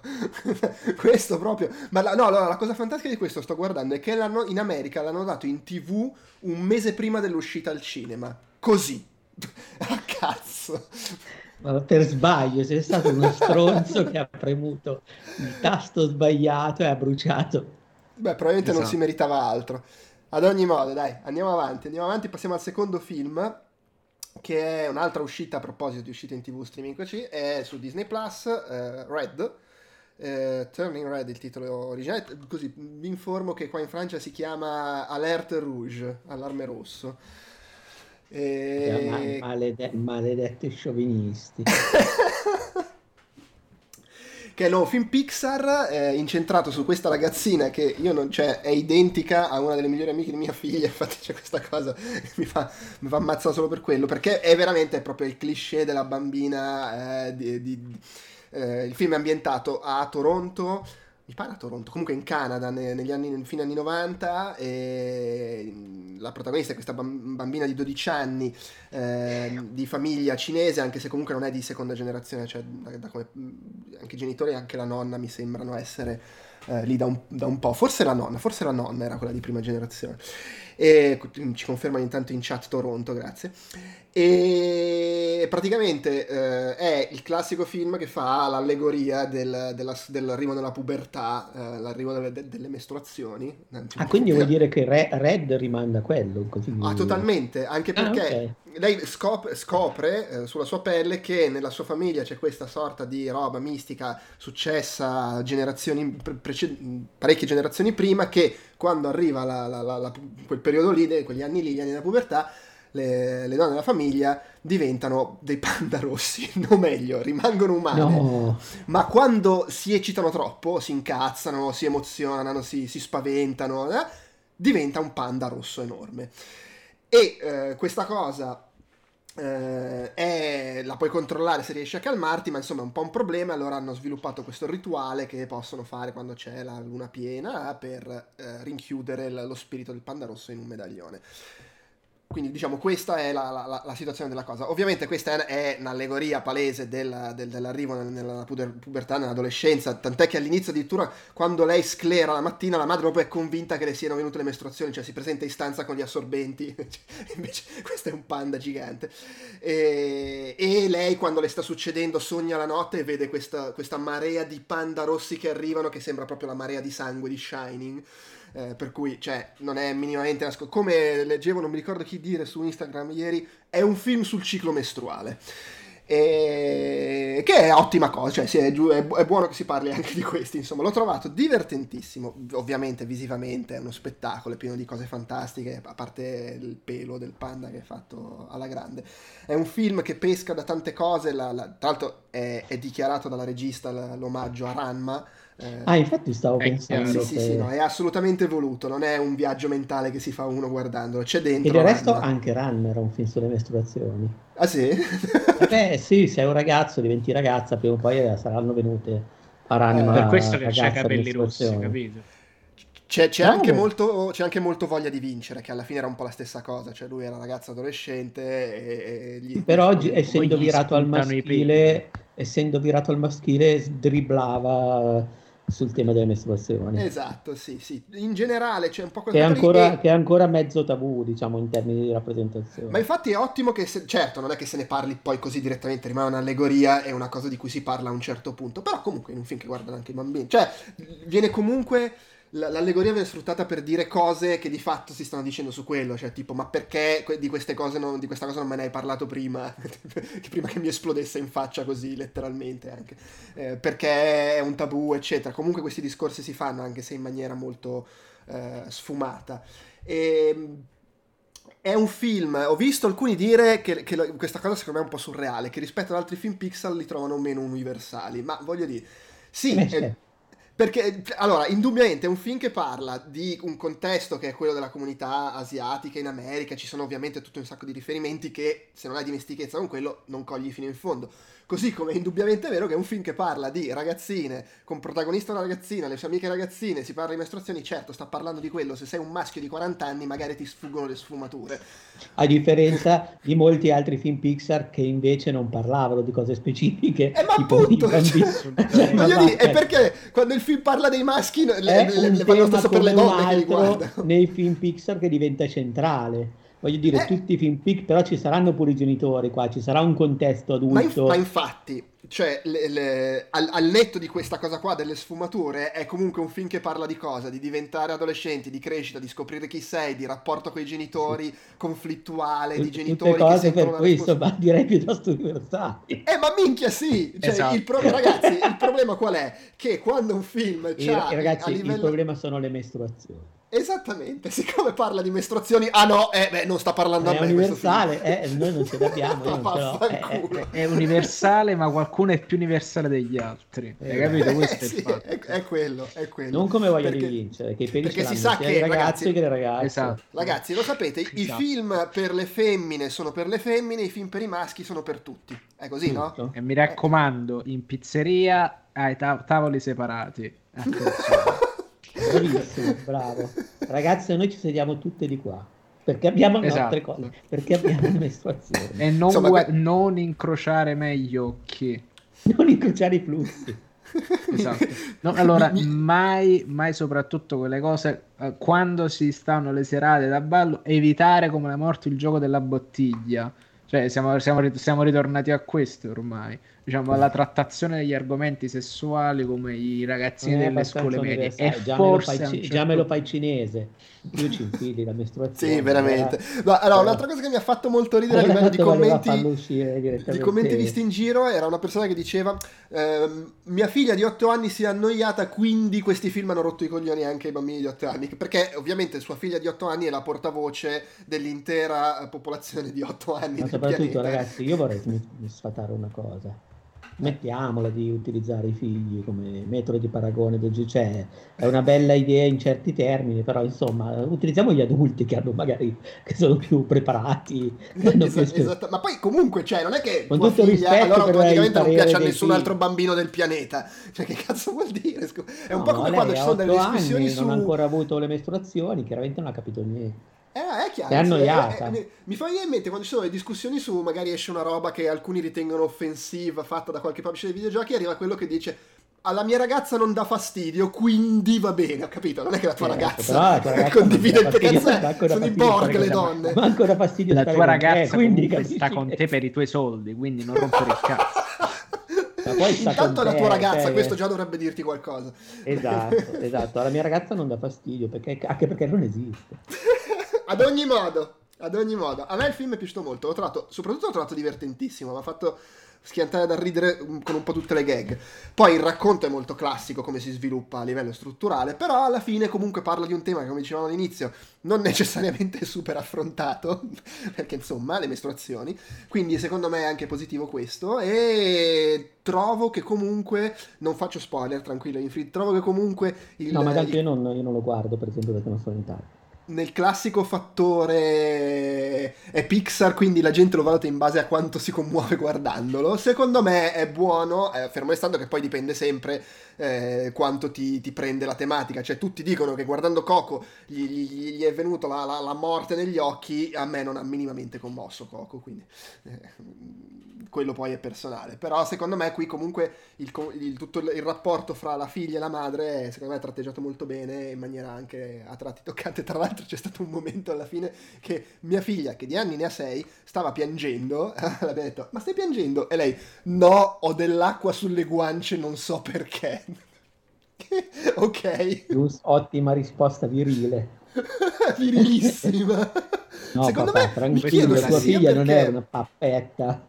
questo proprio. Ma la, no, no, la cosa fantastica di questo sto guardando è che in America l'hanno dato in tv un mese prima dell'uscita al cinema. Così. A cazzo. Ma per sbaglio, sei stato uno stronzo che ha premuto il tasto sbagliato e ha bruciato. Beh, probabilmente esatto. non si meritava altro. Ad ogni modo, dai, andiamo avanti. Andiamo avanti, passiamo al secondo film che è un'altra uscita a proposito di uscite in tv streaming così, è su Disney Plus, eh, Red, eh, Turning Red il titolo originale, così vi informo che qua in Francia si chiama Alerte Rouge, allarme rosso. E... Malede- maledetti sciovinisti. che è il nuovo film Pixar eh, incentrato su questa ragazzina che io non cioè, è identica a una delle migliori amiche di mia figlia infatti c'è questa cosa che mi fa, mi fa ammazzare solo per quello perché è veramente proprio il cliché della bambina eh, di, di, eh, il film è ambientato a Toronto mi pare a Toronto, comunque in Canada negli anni, fine anni 90 e la protagonista è questa bambina di 12 anni eh, di famiglia cinese, anche se comunque non è di seconda generazione, cioè da, da come, anche i genitori e anche la nonna mi sembrano essere eh, lì da un, da un, po', forse la nonna, forse la nonna era quella di prima generazione. E ci confermano intanto in chat Toronto, grazie. E praticamente eh, è il classico film che fa l'allegoria del, della, dell'arrivo nella pubertà, eh, l'arrivo delle, delle mestruazioni. Ah, quindi vuol dire che Re, Red rimanda a quello? Così... Ah, totalmente, anche ah, perché ah, okay. lei scop- scopre eh, sulla sua pelle che nella sua famiglia c'è questa sorta di roba mistica successa generazioni prece- parecchie generazioni prima che quando arriva la, la, la, quel periodo lì, quegli anni lì, gli anni della pubertà, le, le, donne della famiglia diventano dei panda rossi, o meglio, rimangono umane, no. ma quando si eccitano troppo, si incazzano, si emozionano, si, si spaventano, eh, diventa un panda rosso enorme. E eh, questa cosa eh, è, la puoi controllare se riesci a calmarti, ma insomma è un po' un problema. Allora hanno sviluppato questo rituale che possono fare quando c'è la luna piena per eh, rinchiudere lo spirito del panda rosso in un medaglione. Quindi diciamo questa è la, la, la, situazione della cosa. Ovviamente questa è, un'allegoria palese del, del, dell'arrivo nella pubertà, nell'adolescenza, tant'è che all'inizio addirittura quando lei sclera la mattina la madre proprio è convinta che le siano venute le mestruazioni, cioè si presenta in stanza con gli assorbenti, invece questo è un panda gigante. E, e, lei quando le sta succedendo sogna la notte e vede questa, questa marea di panda rossi che arrivano che sembra proprio la marea di sangue di Shining eh, per cui cioè, non è minimamente nascosto. Come leggevo, non mi ricordo chi dire su Instagram ieri, è un film sul ciclo mestruale. E... che è ottima cosa, cioè è, è, buono che si parli anche di questi, insomma l'ho trovato divertentissimo, ovviamente visivamente è uno spettacolo, è pieno di cose fantastiche, a parte il pelo del panda che è fatto alla grande. È un film che pesca da tante cose, la, la, tra l'altro è, è, dichiarato dalla regista l'omaggio a Ranma, eh, ah, infatti stavo pensando. Sì, che... sì, sì, no, è assolutamente voluto, non è un viaggio mentale che si fa uno guardandolo, c'è dentro. E del resto Run. anche Run era un film sulle mestruazioni. Ah sì? Beh sì, sei un ragazzo, diventi ragazza, prima o poi saranno venute Paranima, per questo che di capelli rossi, capito? C'è, c'è No, anche molto, c'è anche molto voglia di vincere, che alla fine era un po' la stessa cosa, cioè lui era ragazzo adolescente e, e gli- Però oggi, gli- essendo gli virato al maschile, essendo virato al maschile, dribblava sul tema delle mestruazioni. Esatto, sì, sì. In generale c'è un po' Che è, ancora, e- che è ancora mezzo tabù, diciamo, in termini di rappresentazione. Ma infatti è ottimo che, se- certo, non è che se ne parli poi così direttamente, rimane un'allegoria, è una cosa di cui si parla a un certo punto, però comunque in un film che guardano anche i bambini, cioè viene comunque, l'allegoria viene sfruttata per dire cose che di fatto si stanno dicendo su quello, cioè tipo, ma perché di queste cose, non- di questa cosa non me ne hai parlato prima, che prima che mi esplodesse in faccia così, letteralmente anche, Eh, perché è un tabù, eccetera. Comunque questi discorsi si fanno, anche se in maniera molto eh, sfumata. E, è un film, ho visto alcuni dire che, che questa cosa secondo me è un po' surreale, che rispetto ad altri film Pixar li trovano meno universali, ma voglio dire, sì, Eh, è- sì. Perché allora, indubbiamente è un film che parla di un contesto che è quello della comunità asiatica in America, ci sono ovviamente tutto un sacco di riferimenti che se non hai dimestichezza con quello non cogli fino in fondo. Così come è indubbiamente vero che è un film che parla di ragazzine, con protagonista una ragazzina, le sue amiche ragazzine, si parla di mestruazioni, certo, sta parlando di quello, se sei un maschio di 40 anni magari ti sfuggono le sfumature. A differenza di molti altri film Pixar che invece non parlavano di cose specifiche. Eh, ma appunto, cioè, Cioè, è perché quando il film parla dei maschi le, è le, le, le va lo tema stesso per le donne che li guardano. nei film Pixar che diventa centrale. Voglio dire, Eh. tutti i film Pixar, però ci saranno pure i genitori qua, ci sarà un contesto Ma, inf- adulto. ma infatti, cioè, le- le- al, al netto di questa cosa qua, delle sfumature, è comunque un film che parla di cosa? Di diventare adolescenti, di crescita, di scoprire chi sei, di rapporto con i genitori conflittuale, di genitori tutte che cose sentono per una cui insomma direi piuttosto universali. Eh, ma minchia sì! Cioè, Esatto. il pro- ragazzi, il problema qual è? Che quando un film c'ha e ragazzi, a il livello... problema sono le mestruazioni. Esattamente, siccome parla di mestruazioni, ah no, eh, beh, non sta parlando È a me questo film. universale, eh, noi non ce l'abbiamo, io non ce l'ho. eh, Vaffanculo. eh, È universale, ma qualcuno è più universale degli altri. Hai Eh, capito? Questo è sì, il fatto. è, è quello, è quello. Non come voglia Perché- di vincere, che i peli perché si sa che, i ragazzi che le ragazze. Esatto. Ragazzi, lo sapete, i Esatto. film per le femmine sono per le femmine, i film per i maschi sono per tutti. È così, no? Tutto. E mi raccomando, in pizzeria ai ta- tavoli separati. Attenzione. Bravissimo, bravo. Ragazzi, noi ci sediamo tutte di qua. Perché abbiamo le Esatto. altre cose, perché abbiamo le mestruazioni. E non, Insomma, que- non incrociare mai gli occhi. Non incrociare i flussi. Esatto. No, allora, mai, mai soprattutto quelle cose, eh, quando si stanno le serate da ballo, evitare come la morte il gioco della bottiglia. Cioè, siamo, siamo siamo ritornati a questo ormai. Diciamo, alla trattazione degli argomenti sessuali come i ragazzini è delle scuole medie. E. Già, me lo forse fai, un ci- certo già me lo fai cinese. Più ci infili la mestruazione. Sì, veramente. No, allora, un'altra cosa che mi ha fatto molto ridere a livello di commenti, uscire di commenti visti in giro era una persona che diceva ehm, mia figlia di 8 anni si è annoiata quindi questi film hanno rotto i coglioni anche ai bambini di 8 anni perché ovviamente sua figlia di 8 anni è la portavoce dell'intera popolazione di 8 anni Ma del soprattutto, pianeta. ragazzi, io vorrei sfatare una cosa. Mettiamola di utilizzare i figli come metodo di paragone cioè è una bella idea in certi termini, però insomma, utilizziamo gli adulti che hanno magari che sono più preparati, hanno più Esatto, esatto. Ma poi comunque, cioè, non è che Con tua figlia rispetto allora automaticamente non piace a nessun figli. altro bambino del pianeta. Cioè, che cazzo vuol dire? È un No, po' come quando ci sono delle discussioni anni, su... non ha ancora avuto le mestruazioni, chiaramente non ha capito niente. Eh, è chiaro. È sì, annoiata. eh, eh, mi fa venire in mente quando ci sono le discussioni su magari esce una roba che alcuni ritengono offensiva fatta da qualche publisher di videogiochi, arriva quello che dice alla mia ragazza non dà fastidio, quindi va bene, ho capito? Non è che la tua Certo, ragazza però ragazza condivide il ancora sono i stare le con- donne. Ma ancora fastidio La tua con te, ragazza quindi comunque capisci sta con te per i tuoi soldi, quindi non rompere il cazzo. Ma poi Intanto con la te, tua ragazza, cioè- questo già dovrebbe dirti qualcosa. Esatto, esatto. Alla mia ragazza non dà fastidio, perché, anche perché non esiste. Ad ogni modo, ad ogni modo, a me il film è piaciuto molto, l'ho trovato, soprattutto l'ho trovato divertentissimo, mi ha fatto schiantare da ridere con un po' tutte le gag. Poi il racconto è molto classico come si sviluppa a livello strutturale, però alla fine comunque parla di un tema che come dicevamo all'inizio non necessariamente super affrontato, perché insomma le mestruazioni, quindi secondo me è anche positivo questo e trovo che comunque, non faccio spoiler tranquillo Infrid, trovo che comunque il... No, ma il- io non, io non lo guardo, per esempio, perché non sono in Italia. Nel classico fattore è Pixar, quindi la gente lo valuta in base a quanto si commuove guardandolo. Secondo me è buono, eh, fermo restando che poi dipende sempre eh, quanto ti, ti, prende la tematica. Cioè, tutti dicono che guardando Coco gli, gli, gli è venuta la, la, la, morte negli occhi, a me non ha minimamente commosso Coco, quindi eh, quello poi è personale. Però secondo me qui comunque il, il, tutto il rapporto fra la figlia e la madre secondo me è tratteggiato molto bene in maniera anche a tratti toccante. Tra l'altro c'è stato un momento alla fine che mia figlia, che di anni ne ha sei, stava piangendo. L'abbiamo detto, ma stai piangendo? E lei, no, ho dell'acqua sulle guance, non so perché. ok. Ottima risposta virile. Virilissima. No, Secondo papà, me mi chiedo se tua figlia perché... non è una pappetta.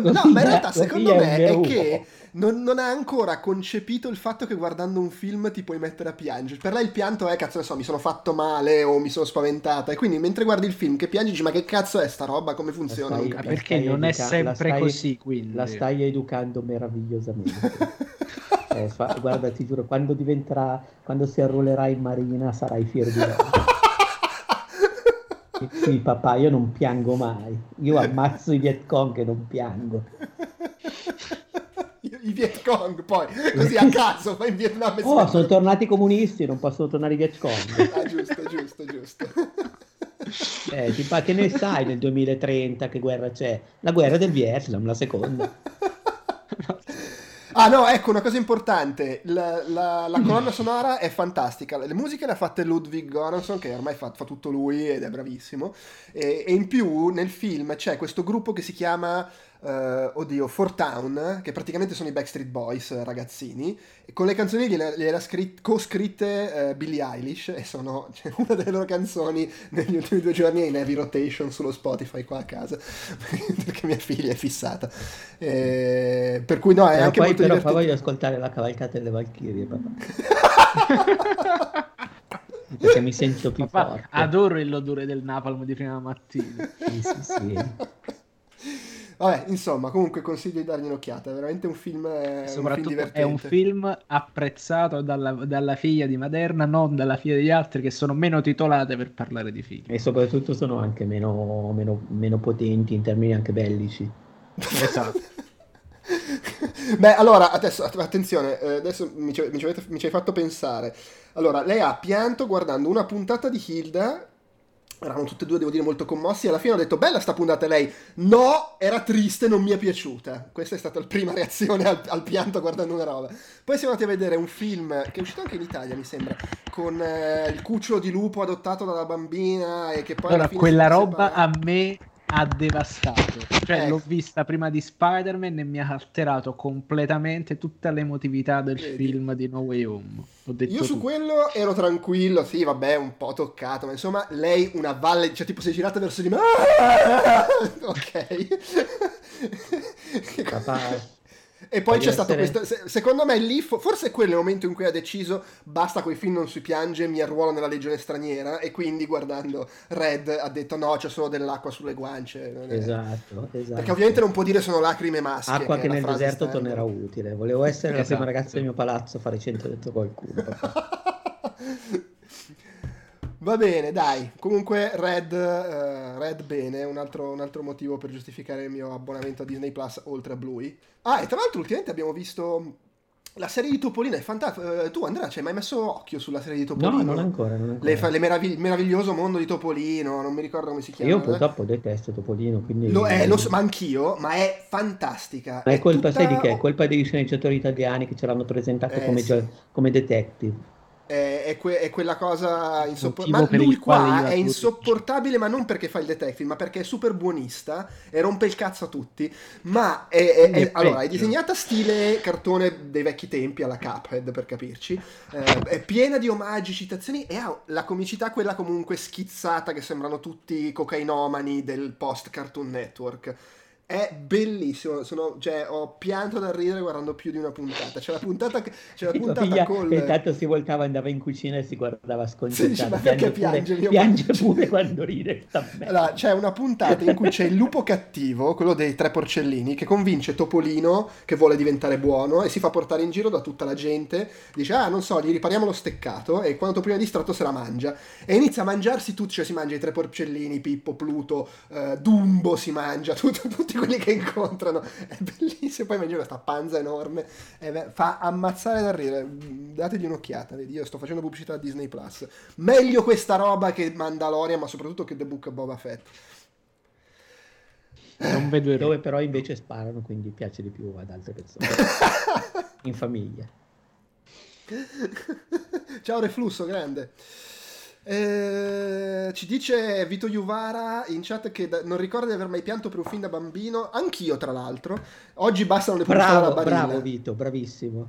No, ma in realtà secondo me è che non, non, ha ancora concepito il fatto che guardando un film ti puoi mettere a piangere. Per lei il pianto è, cazzo ne so, mi sono fatto male o mi sono spaventata. E quindi mentre guardi il film che piangi dici, ma che cazzo è sta roba? Come funziona? Stai, non perché non educa- è sempre stai, così, quindi. La stai educando meravigliosamente. eh, fa, guarda, ti giuro, quando diventerà, quando si arruolerà in marina sarai fiero di lei. Sì, papà, io non piango mai. Io ammazzo i Viet Cong e non piango. I Viet Cong, poi, così a caso, ma in Vietnam... Oh, sempre... sono tornati i comunisti, non possono tornare i Viet Cong. Ah, giusto, giusto, giusto. Eh, tipo, che ne sai nel 2030 che guerra c'è? La guerra del Vietnam, la seconda. Ah no, ecco una cosa importante, la, la, la colonna sonora è fantastica, le musiche le ha fatte Ludwig Göransson che ormai fa, fa tutto lui ed è bravissimo. E, e in più nel film c'è questo gruppo che si chiama uh, oddio, Four Town, che praticamente sono i Backstreet Boys eh, ragazzini, e con le canzoni gliele, gliele ha scritt- co-scritte uh, Billie Eilish, e sono cioè, una delle loro canzoni negli ultimi due giorni è in heavy rotation sullo Spotify qua a casa, perché mia figlia è fissata. E, per cui no, è però anche poi, molto però divertente. voglio ascoltare la cavalcata delle Valchirie, papà. perché mi sento più Papà, forte. Adoro l'odore del napalm di prima mattina. Sì, sì, sì. Vabbè, insomma, comunque consiglio di dargli un'occhiata, è veramente un film, eh, Soprattutto un film è un film apprezzato dalla, dalla, figlia di Maderna, non dalla figlia degli altri che sono meno titolate per parlare di film. E soprattutto sono anche meno, meno, meno potenti in termini anche bellici. Esatto. Beh, allora, adesso, attenzione, eh, adesso mi ci, mi, ci avete, mi ci hai fatto pensare. Allora, lei ha pianto guardando una puntata di Hilda erano tutti e due, devo dire, molto commossi. Alla fine ho detto, bella sta puntata lei. No, era triste, non mi è piaciuta. Questa è stata la prima reazione al, al pianto guardando una roba. Poi siamo andati a vedere un film che è uscito anche in Italia, mi sembra, con eh, il cucciolo di lupo adottato dalla bambina e che poi... Allora, quella roba separa. a me ha devastato. Cioè, ecco. l'ho vista prima di Spider-Man e mi ha alterato completamente tutta l'emotività del Vedi. film di No Way Home. Io su quello ero tranquillo, sì, vabbè, un po' toccato, ma insomma, lei una valle, cioè tipo si è girata verso di me. ok. Papà. E poi Voglio c'è stato questo. Secondo me lì, forse è quello il momento in cui ha deciso basta quei film non si piange, mi arruolo nella legione straniera. E quindi guardando Red ha detto no, c'è solo dell'acqua sulle guance. Esatto, esatto. Perché ovviamente non può dire sono lacrime maschie. Acqua che, che nel deserto standard. tornerà utile. Volevo essere esatto. la prima ragazza del mio palazzo a fare 100 detto qualcuno. Va bene, dai. Comunque, Red, uh, Red bene, un altro, un altro, motivo per giustificare il mio abbonamento a Disney Plus oltre a Bluey. Ah, e tra l'altro, ultimamente abbiamo visto la serie di Topolino. È fantastica. Uh, tu, Andrea, ci hai mai messo occhio sulla serie di Topolino? No, non ancora. Non ancora. Le, le meravigli- il meraviglioso mondo di Topolino, non mi ricordo come si chiama. Io purtroppo detesto Topolino, quindi... Lo è, lo so, ma anch'io, ma è fantastica. Ma è, è colpa, tutta... sai di che? È colpa degli sceneggiatori italiani che ce l'hanno presentato eh, come, sì. come detective è, è, que- è quella cosa insopportabile. Ma lui qua è insopportabile, ma non perché fa il detective, ma perché è super buonista e rompe il cazzo a tutti. Ma è, è allora, è disegnata stile cartone dei vecchi tempi alla Cuphead, per capirci. Eh, è piena di omaggi, citazioni e ha la comicità, quella comunque schizzata, che sembrano tutti cocainomani del post Cartoon Network È bellissimo, sono, cioè, ho pianto da ridere guardando più di una puntata. C'è la puntata, c'è la E puntata figlia col... intanto si voltava, andava in cucina e si guardava Sì, sconcertata. ma perché piange, piange? pure, piange pure quando ride. Allora, c'è una puntata in cui c'è il lupo cattivo, quello dei tre porcellini, che convince Topolino che vuole diventare buono e si fa portare in giro da tutta la gente. Dice, ah, non so, gli ripariamo lo steccato e quando Topolino è distratto se la mangia. E inizia a mangiarsi tutti, cioè si mangia i tre porcellini, Pippo, Pluto, eh, Dumbo si mangia, tut- tutti quelli che incontrano. È bellissimo, poi mangia questa panza enorme. E beh, fa ammazzare da ridere. Dategli un'occhiata, vedi, io sto facendo pubblicità a Disney+. Plus. Meglio questa roba che Mandalorian, ma soprattutto che The Book of Boba Fett. Non vedo il Dove però invece sparano, quindi piace di più ad altre persone. in famiglia. Ciao Reflusso, grande. Eh, ci dice Vito Juvara in chat che da- non ricorda di aver mai pianto per un film da bambino. Anch'io, tra l'altro. Oggi bastano le pubblicità Bravo, Barilla. bravo Vito, bravissimo.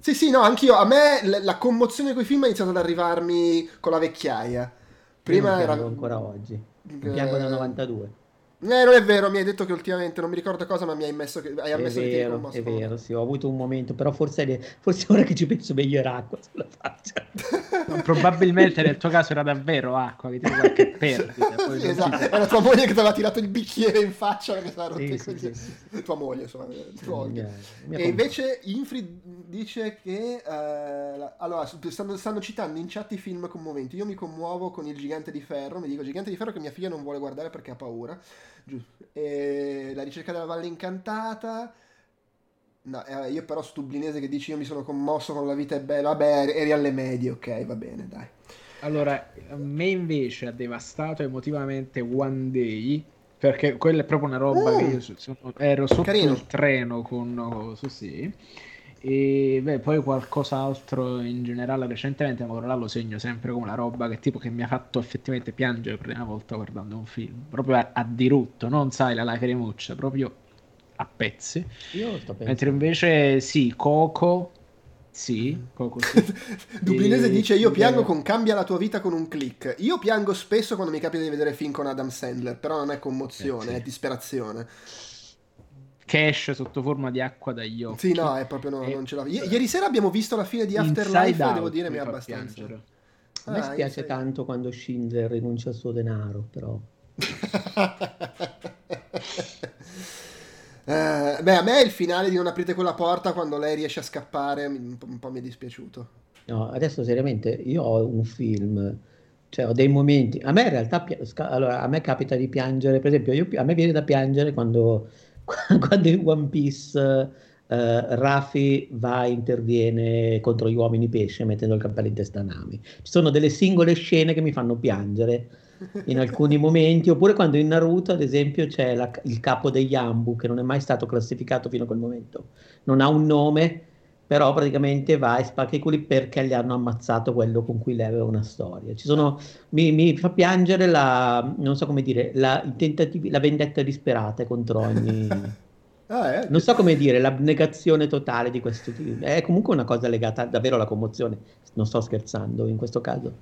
Sì, sì, no, anch'io. A me l- la commozione con i film è iniziata ad arrivarmi con la vecchiaia. Io Prima era. ancora oggi. Eh, Piango da 92. Eh, non è vero, mi hai detto che ultimamente non mi ricordo cosa, ma mi hai ammesso che hai È ammesso che ti è vero, sì, ho avuto un momento, però forse, forse ora che ci penso meglio era acqua sulla faccia. Probabilmente nel tuo caso era davvero acqua, che ti qualche perdita. poi Sì, esatto. Era tua moglie che ti aveva tirato il bicchiere in faccia perché stava rotto Sì, i sì. Tua moglie, insomma. tua moglie. Mia- mia E compagna. invece Infri dice che la- allora stanno, stanno citando in chat i film commoventi. Io mi commuovo con il Gigante di Ferro. Mi dico Gigante di Ferro che mia figlia non vuole guardare perché ha paura. Giusto. E la ricerca della Valle Incantata. No, eh, io però su Dublinese che dici io mi sono commosso con la vita è bella. Vabbè, eri alle medie, ok, va bene, dai. Allora, a me invece ha devastato emotivamente One Day, perché quella è proprio una roba Mm. che io so- sono- ero sotto Carino. il treno con su sì. E beh, poi qualcos'altro in generale recentemente, ma ora là lo segno sempre come una roba che tipo che mi ha fatto effettivamente piangere per la prima volta guardando un film, proprio a, a dirutto, non sai la lacrimuccia, proprio a pezzi. Mentre invece sì, Coco, sì, Coco sì. Dublinese E- dice io piango con Cambia la tua vita con un click. Io piango spesso quando mi capita di vedere film con Adam Sandler, però non è commozione, Eh, sì. è disperazione. Che esce sotto forma di acqua dagli occhi. Sì, no, è proprio no, E- non ce l'ho. I- ieri sera abbiamo visto la fine di Inside Afterlife e Out devo dire mi fa abbastanza. piangere. a me Ah, spiace Inside- tanto quando Schindler rinuncia al suo denaro, però. Eh, beh, a me il finale di Non aprite quella porta quando lei riesce a scappare un po', un po' mi è dispiaciuto. No, adesso seriamente, io ho un film, cioè ho dei momenti, a me in realtà, allora, a me capita di piangere, per esempio, io a me viene da piangere quando, quando in One Piece eh, Raffi va e interviene contro gli uomini pesce mettendo il cappello in testa a Nami. Ci sono delle singole scene che mi fanno piangere in alcuni momenti, oppure quando in Naruto, ad esempio, c'è la- il capo degli Ambu che non è mai stato classificato fino a quel momento, non ha un nome, però praticamente va e spacca i culi perché gli hanno ammazzato quello con cui lei aveva una storia. Ci sono, mi, mi fa piangere la, non so come dire, la, la vendetta disperata contro ogni... Ah, eh? Non so come dire, l'abnegazione totale di questo tipo. È comunque una cosa legata davvero alla commozione. Non sto scherzando in questo caso.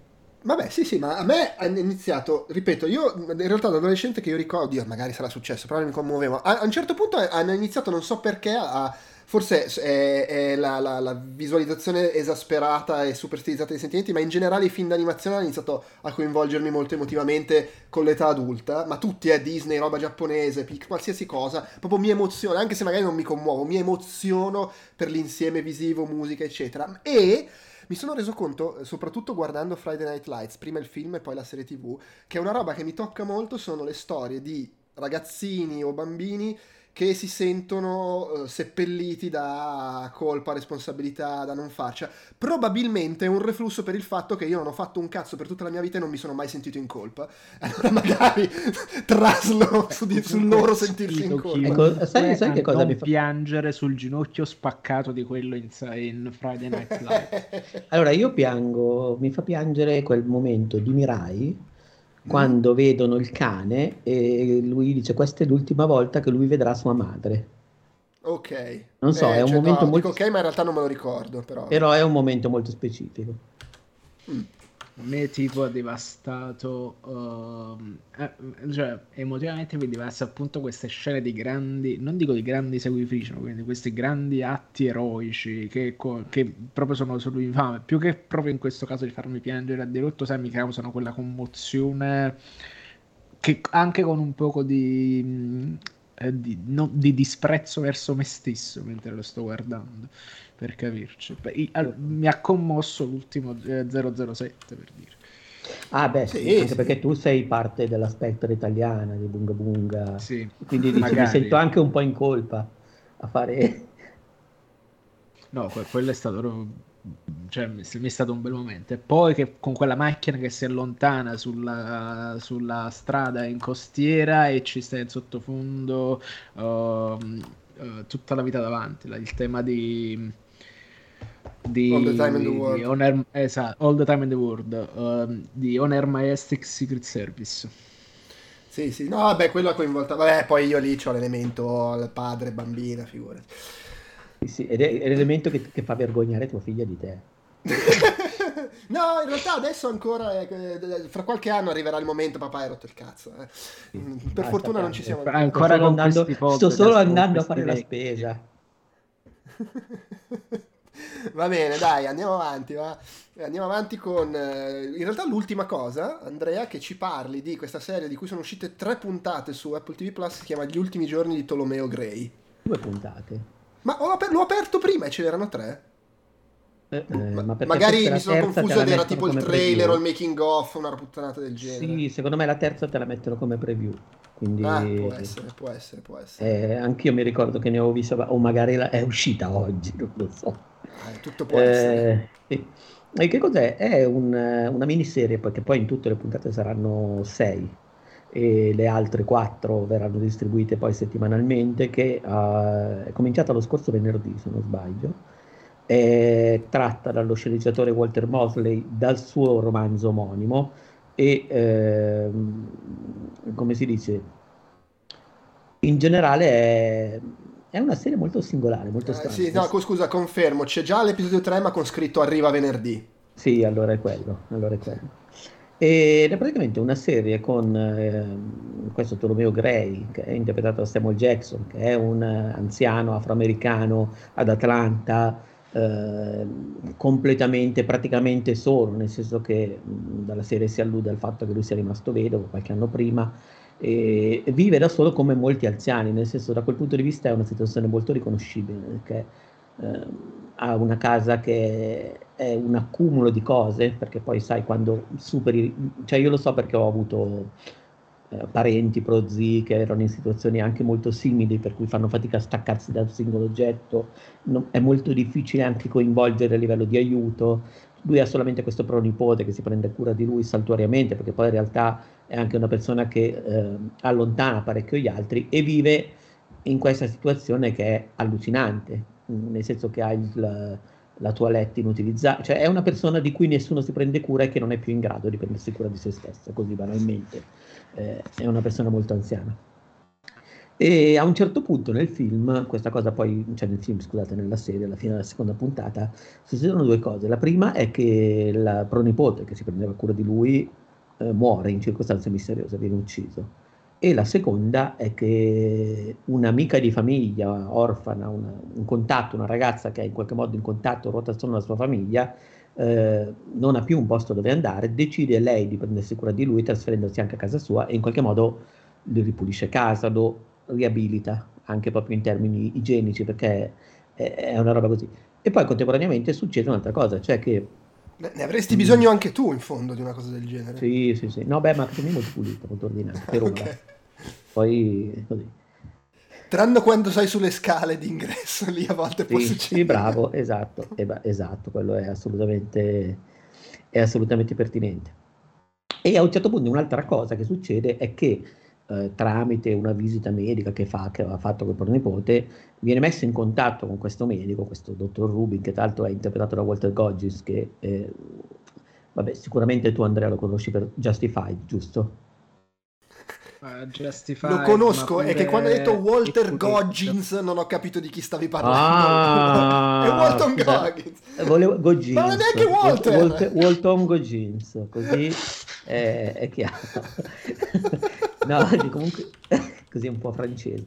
Vabbè, sì, sì, ma a me è iniziato, ripeto, io in realtà da adolescente che io ricordo, io magari sarà successo, però mi commuovevo. A, a un certo punto hanno iniziato, non so perché, a, forse è, è la, la- la visualizzazione esasperata e super stilizzata dei sentimenti, ma in generale i film d'animazione hanno iniziato a coinvolgermi molto emotivamente con l'età adulta, ma tutti è Disney, roba giapponese, qualsiasi cosa, proprio mi emoziona, anche se magari non mi commuovo, mi emoziono per l'insieme visivo, musica, eccetera. E mi sono reso conto, eh, soprattutto guardando Friday Night Lights, prima il film e poi la serie TV, che una roba che mi tocca molto sono le storie di ragazzini o bambini che si sentono eh, seppelliti da colpa, responsabilità, da non farcia. Probabilmente è un reflusso per il fatto che io non ho fatto un cazzo per tutta la mia vita e non mi sono mai sentito in colpa. Allora magari traslo su di- sul loro sentirsi in colpa. Ecco, sai- sai che cosa non mi fa- piangere sul ginocchio spaccato di quello in, in Friday Night Live. Allora, io piango, mi fa piangere quel momento di Mirai. Quando vedono il cane e lui dice questa è l'ultima volta che lui vedrà sua madre. Ok. Non so, Eh, è un cioè, momento no, molto... ok, ma in realtà non me lo ricordo, però. Però è un momento molto specifico. Mm. A me tipo ha devastato, uh, eh, cioè emotivamente mi devasta appunto queste scene di grandi, non dico di grandi sacrifici, quindi questi grandi atti eroici che, che proprio sono solo infame, più che proprio in questo caso di farmi piangere a dirotto, sai, mi causano quella commozione che anche con un poco di, eh, di, no, di disprezzo verso me stesso mentre lo sto guardando per capirci. Beh, allora, mi ha commosso l'ultimo eh, 007 per dire. Ah beh sì, sì anche sì. perché tu sei parte della Spectre italiana di Bunga Bunga, sì, quindi dici, mi sento anche un po' in colpa a fare... No, quello è stato cioè, mi è stato un bel momento. E poi che con quella macchina che si allontana sulla, sulla strada in costiera e ci sta in sottofondo uh, uh, tutta la vita davanti. Il tema di di All the Time in the World, Honor, esatto, All the Time in the World uh, di Honor Majestic Secret Service. Sì, sì, no, vabbè, quello ha coinvolto. Vabbè, poi io lì ho l'elemento al padre, bambina, figurati. Sì, sì, ed è, l'elemento che, che fa vergognare tua figlia di te. no, in realtà adesso ancora, eh, fra qualche anno arriverà il momento, papà hai rotto il cazzo. Eh. Per ah, fortuna non ci siamo ancora. Sto, andando, sto solo andando a fare la spesa. Va bene, dai, andiamo avanti. Va. Andiamo avanti con eh, in realtà l'ultima cosa, Andrea, che ci parli di questa serie di cui sono uscite tre puntate su Apple TV Plus, si chiama Gli ultimi giorni di Tolomeo Gray. Due puntate. Ma l'ho aperto prima e ce n'erano tre. Eh, eh, ma magari mi sono confuso ed era tipo il trailer preview. o il making of, una puttanata del genere. Sì, secondo me la terza te la mettono come preview. Quindi, ah, può essere, può essere, può essere. Eh, anch'io mi ricordo che ne avevo visto, o magari la, è uscita oggi, non lo so. Eh, tutto può essere. Eh, e che cos'è? È un, una miniserie, perché poi in tutte le puntate saranno sei e le altre quattro verranno distribuite poi settimanalmente, che uh, è cominciata lo scorso venerdì, se non sbaglio. È tratta dallo sceneggiatore Walter Mosley dal suo romanzo omonimo e, eh, come si dice, in generale è è una serie molto singolare, molto strana. Eh, sì, no, scusa, confermo, c'è già l'episodio 3 ma con scritto arriva venerdì. Sì, allora è quello, allora è quello. Ed è praticamente una serie con eh, questo Tolomeo Gray, che è interpretato da Samuel Jackson, che è un anziano afroamericano ad Atlanta, eh, completamente, praticamente solo, nel senso che mh, dalla serie si allude al fatto che lui sia rimasto vedovo qualche anno prima e vive da solo come molti anziani, nel senso da quel punto di vista è una situazione molto riconoscibile, perché eh, ha una casa che è un accumulo di cose, perché poi sai quando superi, cioè io lo so perché ho avuto eh, parenti, prozii che erano in situazioni anche molto simili, per cui fanno fatica a staccarsi dal singolo oggetto, no, è molto difficile anche coinvolgere a livello di aiuto, lui ha solamente questo pronipote che si prende cura di lui saltuariamente, perché poi in realtà è anche una persona che eh, allontana parecchio gli altri e vive in questa situazione che è allucinante, nel senso che ha il, la, la toilette inutilizzata, cioè è una persona di cui nessuno si prende cura e che non è più in grado di prendersi cura di se stessa, così banalmente, eh, è una persona molto anziana. E a un certo punto nel film, questa cosa poi, cioè nel film, scusate, nella serie, alla fine della seconda puntata, succedono due cose. La prima è che la pronipote che si prendeva cura di lui eh, muore in circostanze misteriose, viene ucciso. E la seconda è che un'amica di famiglia, orfana, una, un contatto, una ragazza che è in qualche modo in contatto, ruota attorno alla sua famiglia, eh, non ha più un posto dove andare, decide lei di prendersi cura di lui, trasferendosi anche a casa sua e in qualche modo gli ripulisce casa, lo riabilita anche proprio in termini igienici perché è, è una roba così. E poi contemporaneamente succede un'altra cosa, cioè che ne avresti bisogno anche tu in fondo di una cosa del genere. Sì, sì, sì. No, beh, ma è molto pulito, molto ordinato, per ora. okay. Poi così. Tranne quando sei sulle scale d'ingresso, lì a volte sì, può succedere. Sì, bravo, esatto, esatto, quello è assolutamente, è assolutamente pertinente. E a un certo punto un'altra cosa che succede è che eh, tramite una visita medica che, fa, che aveva fatto col pronipote, viene messo in contatto con questo medico, questo dottor Rubin, che tra l'altro è interpretato da Walter Goggins, che eh, vabbè, sicuramente tu Andrea lo conosci per Justified, giusto? Uh, Lo conosco, è che quando hai detto Walter Goggins non ho capito di chi stavi parlando. Ah, è Walton Goggins. Volevo, Goggins. Ma non è neanche Walter. Walter, Walton Goggins, così è, è chiaro. no, comunque, così è un po' francese.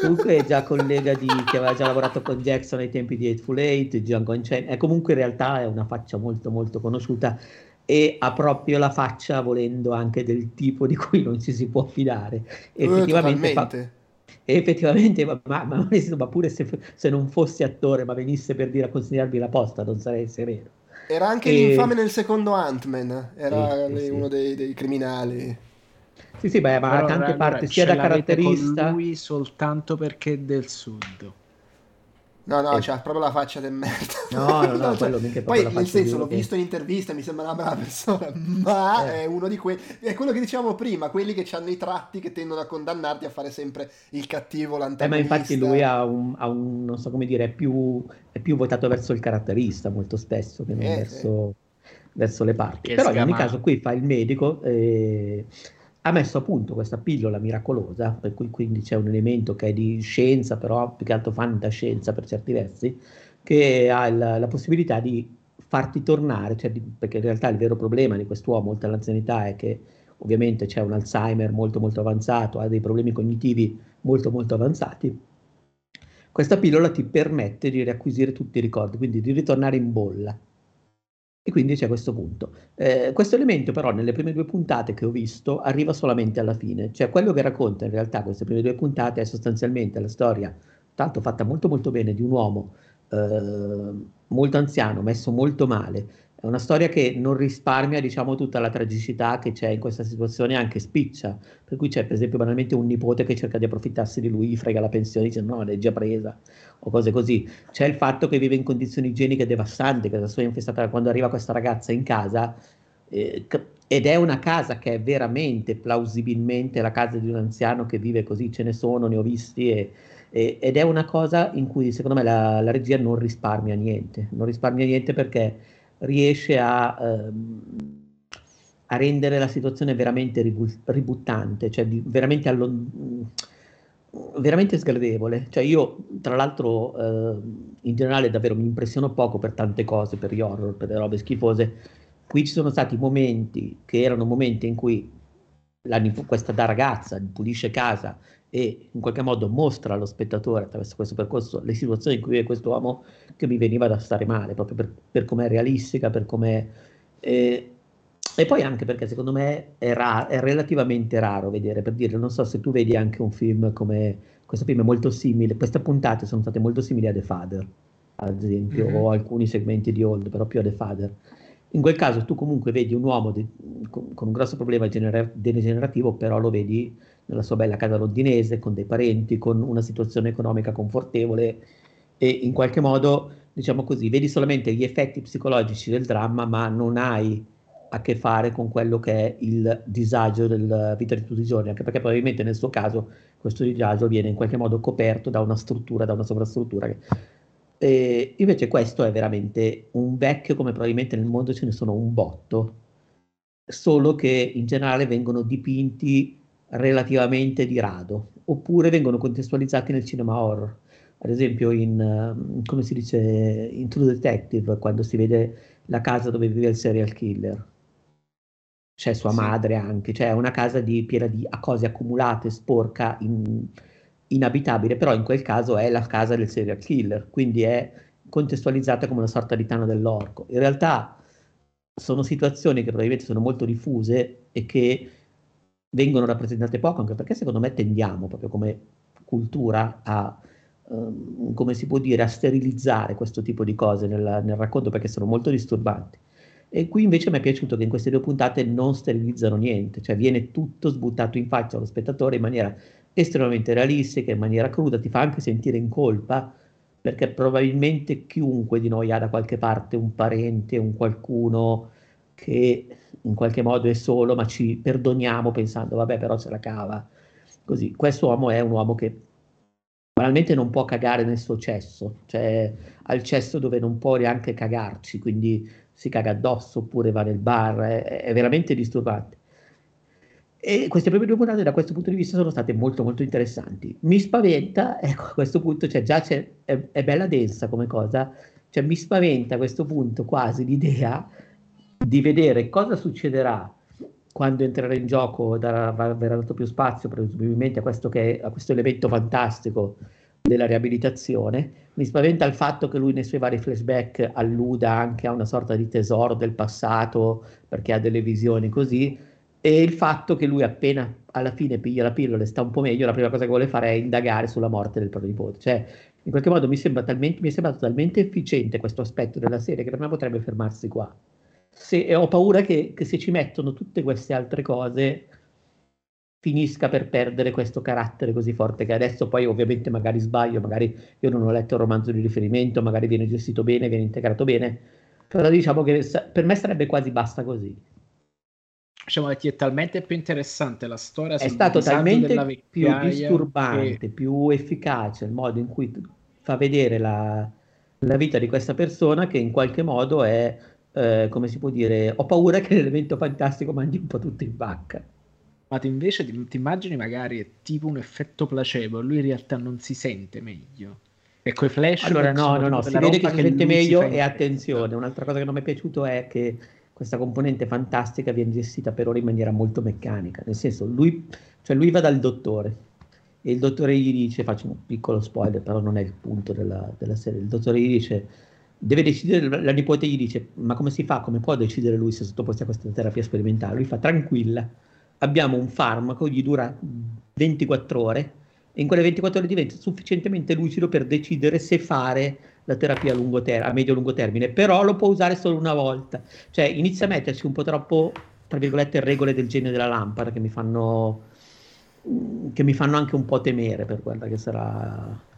Comunque è già collega di, che aveva già lavorato con Jackson ai tempi di Hateful Eight, Django Unchained, e comunque in realtà è una faccia molto molto conosciuta e ha proprio la faccia volendo anche del tipo di cui non ci si può fidare. Eh, effettivamente, fa, effettivamente ma, ma, ma, pure se, se, non fossi attore, ma venisse per dire a consegnarmi la posta, non sarei sereno. Era anche e... l'infame nel secondo Ant-Man, era sì, sì, uno sì. Dei, dei, criminali. Sì, sì, beh, ma Però, tante allora, parti sia da caratterista. Con lui soltanto perché è del sud. No, no, eh. c'ha proprio la faccia del merda. No, no, no, quello mica Poi, nel senso, l'ho visto in intervista, mi sembra una brava persona, ma eh. è uno di quelli... È quello che dicevamo prima, quelli che hanno i tratti che tendono a condannarti a fare sempre il cattivo, l'antagonista. Eh, ma infatti lui ha un, ha un, non so come dire, è più, è più votato verso il caratterista molto spesso che non eh, verso, verso, le parti. Che Però in ogni caso qui fa il medico... Eh, ha messo a punto questa pillola miracolosa, per cui quindi c'è un elemento che è di scienza, però più che altro fantascienza per certi versi, che ha la, la possibilità di farti tornare, cioè di, perché in realtà il vero problema di quest'uomo, oltre all'anzianità, è che ovviamente c'è un Alzheimer molto molto avanzato, ha dei problemi cognitivi molto molto avanzati. Questa pillola ti permette di riacquisire tutti i ricordi, quindi di ritornare in bolla. E quindi c'è questo punto. Eh, questo elemento però nelle prime due puntate che ho visto arriva solamente alla fine, cioè quello che racconta in realtà queste prime due puntate è sostanzialmente la storia, tanto fatta molto molto bene, di un uomo eh, molto anziano, messo molto male, è una storia che non risparmia, diciamo, tutta la tragicità che c'è in questa situazione, anche spiccia. Per cui c'è, per esempio, banalmente un nipote che cerca di approfittarsi di lui, frega la pensione, dice no, l'hai già presa, o cose così. C'è il fatto che vive in condizioni igieniche devastanti, che adesso è infestata quando arriva questa ragazza in casa, eh, ed è una casa che è veramente, plausibilmente, la casa di un anziano che vive così, ce ne sono, ne ho visti, e, ed è una cosa in cui secondo me la, la regia non risparmia niente, non risparmia niente perché riesce a, ehm, a rendere la situazione veramente ributtante, cioè di, veramente, allon- veramente sgradevole. Cioè io, tra l'altro, eh, in generale davvero mi impressiono poco per tante cose, per gli horror, per le robe schifose. Qui ci sono stati momenti che erano momenti in cui la, questa da ragazza pulisce casa e in qualche modo mostra allo spettatore attraverso questo percorso le situazioni in cui vive questo uomo che mi veniva da stare male, proprio per, per com'è realistica, per com'è... Eh, e poi anche perché secondo me è, ra- è, relativamente raro vedere, per dire, non so se tu vedi anche un film come, questo film è molto simile, queste puntate sono state molto simili a The Father, ad esempio, mm-hmm. o alcuni segmenti di Old, però più a The Father. In quel caso tu comunque vedi un uomo de- con, con, un grosso problema genera- degenerativo, però lo vedi nella sua bella casa londinese, con dei parenti, con una situazione economica confortevole e in qualche modo, diciamo così, vedi solamente gli effetti psicologici del dramma, ma non hai a che fare con quello che è il disagio della vita di tutti i giorni, anche perché probabilmente nel suo caso questo disagio viene in qualche modo coperto da una struttura, da una sovrastruttura. E invece questo è veramente un vecchio come probabilmente nel mondo ce ne sono un botto, solo che in generale vengono dipinti relativamente di rado, oppure vengono contestualizzati nel cinema horror. Ad esempio in, uh, come si dice, in True Detective, quando si vede la casa dove vive il serial killer. C'è sua sì. madre anche, cioè una casa di, piena di cose accumulate, sporca, in, inabitabile, però in quel caso è la casa del serial killer, quindi è contestualizzata come una sorta di tana dell'orco. In realtà sono situazioni che probabilmente sono molto diffuse e che vengono rappresentate poco, anche perché secondo me tendiamo proprio come cultura a, um, come si può dire, a sterilizzare questo tipo di cose nel, nel, racconto perché sono molto disturbanti. E qui invece mi è piaciuto che in queste due puntate non sterilizzano niente, cioè viene tutto sbuttato in faccia allo spettatore in maniera estremamente realistica, in maniera cruda, ti fa anche sentire in colpa, perché probabilmente chiunque di noi ha da qualche parte un parente, un qualcuno che in qualche modo è solo, ma ci perdoniamo pensando, vabbè, però se la cava. Così, questo uomo è un uomo che banalmente non può cagare nel suo cesso, cioè al cesso dove non può neanche cagarci, quindi si caga addosso oppure va nel bar, è, è veramente disturbante. E queste prime due puntate da questo punto di vista sono state molto molto interessanti. Mi spaventa, ecco a questo punto, cioè già è, è bella densa come cosa, cioè mi spaventa a questo punto quasi l'idea di vedere cosa succederà quando entrerà in gioco, darà, verrà dato più spazio presumibilmente a questo, che, a questo elemento fantastico della riabilitazione. Mi spaventa il fatto che lui nei suoi vari flashback alluda anche a una sorta di tesoro del passato, perché ha delle visioni così, e il fatto che lui appena alla fine piglia la pillola e sta un po' meglio, la prima cosa che vuole fare è indagare sulla morte del proprio nipote. Cioè, in qualche modo mi, sembra talmente, mi è sembrato talmente efficiente questo aspetto della serie che per me potrebbe fermarsi qua se, e ho paura che, che, se ci mettono tutte queste altre cose finisca per perdere questo carattere così forte che adesso poi ovviamente magari sbaglio, magari io non ho letto il romanzo di riferimento, magari viene gestito bene, viene integrato bene, però diciamo che per me sarebbe quasi basta così. Diciamo che è talmente più interessante la storia. È stato talmente più disturbante, che... più efficace il modo in cui fa vedere la, la vita di questa persona che in qualche modo è eh, come si può dire, ho paura che l'elemento fantastico mandi un po' tutto in vacca. Ma tu invece ti, ti, immagini magari è tipo un effetto placebo, lui in realtà non si sente meglio. E quei flash... Allora no, no, no, si vede che si sente meglio e attenzione, un'altra cosa che non mi è piaciuto è che questa componente fantastica viene gestita per ora in maniera molto meccanica, nel senso lui, cioè lui va dal dottore e il dottore gli dice, faccio un piccolo spoiler, però non è il punto della, della serie, il dottore gli dice deve decidere, la nipote gli dice, ma come si fa, come può decidere lui se sottoposto a questa terapia sperimentale? Lui fa, tranquilla, abbiamo un farmaco, gli dura 24 ore, e in quelle 24 ore diventa sufficientemente lucido per decidere se fare la terapia a, lungo ter- a medio-lungo termine, però lo può usare solo una volta. Cioè inizia a mettersi un po' troppo, tra virgolette, regole del genio della lampada che mi fanno, che mi fanno anche un po' temere per quella che sarà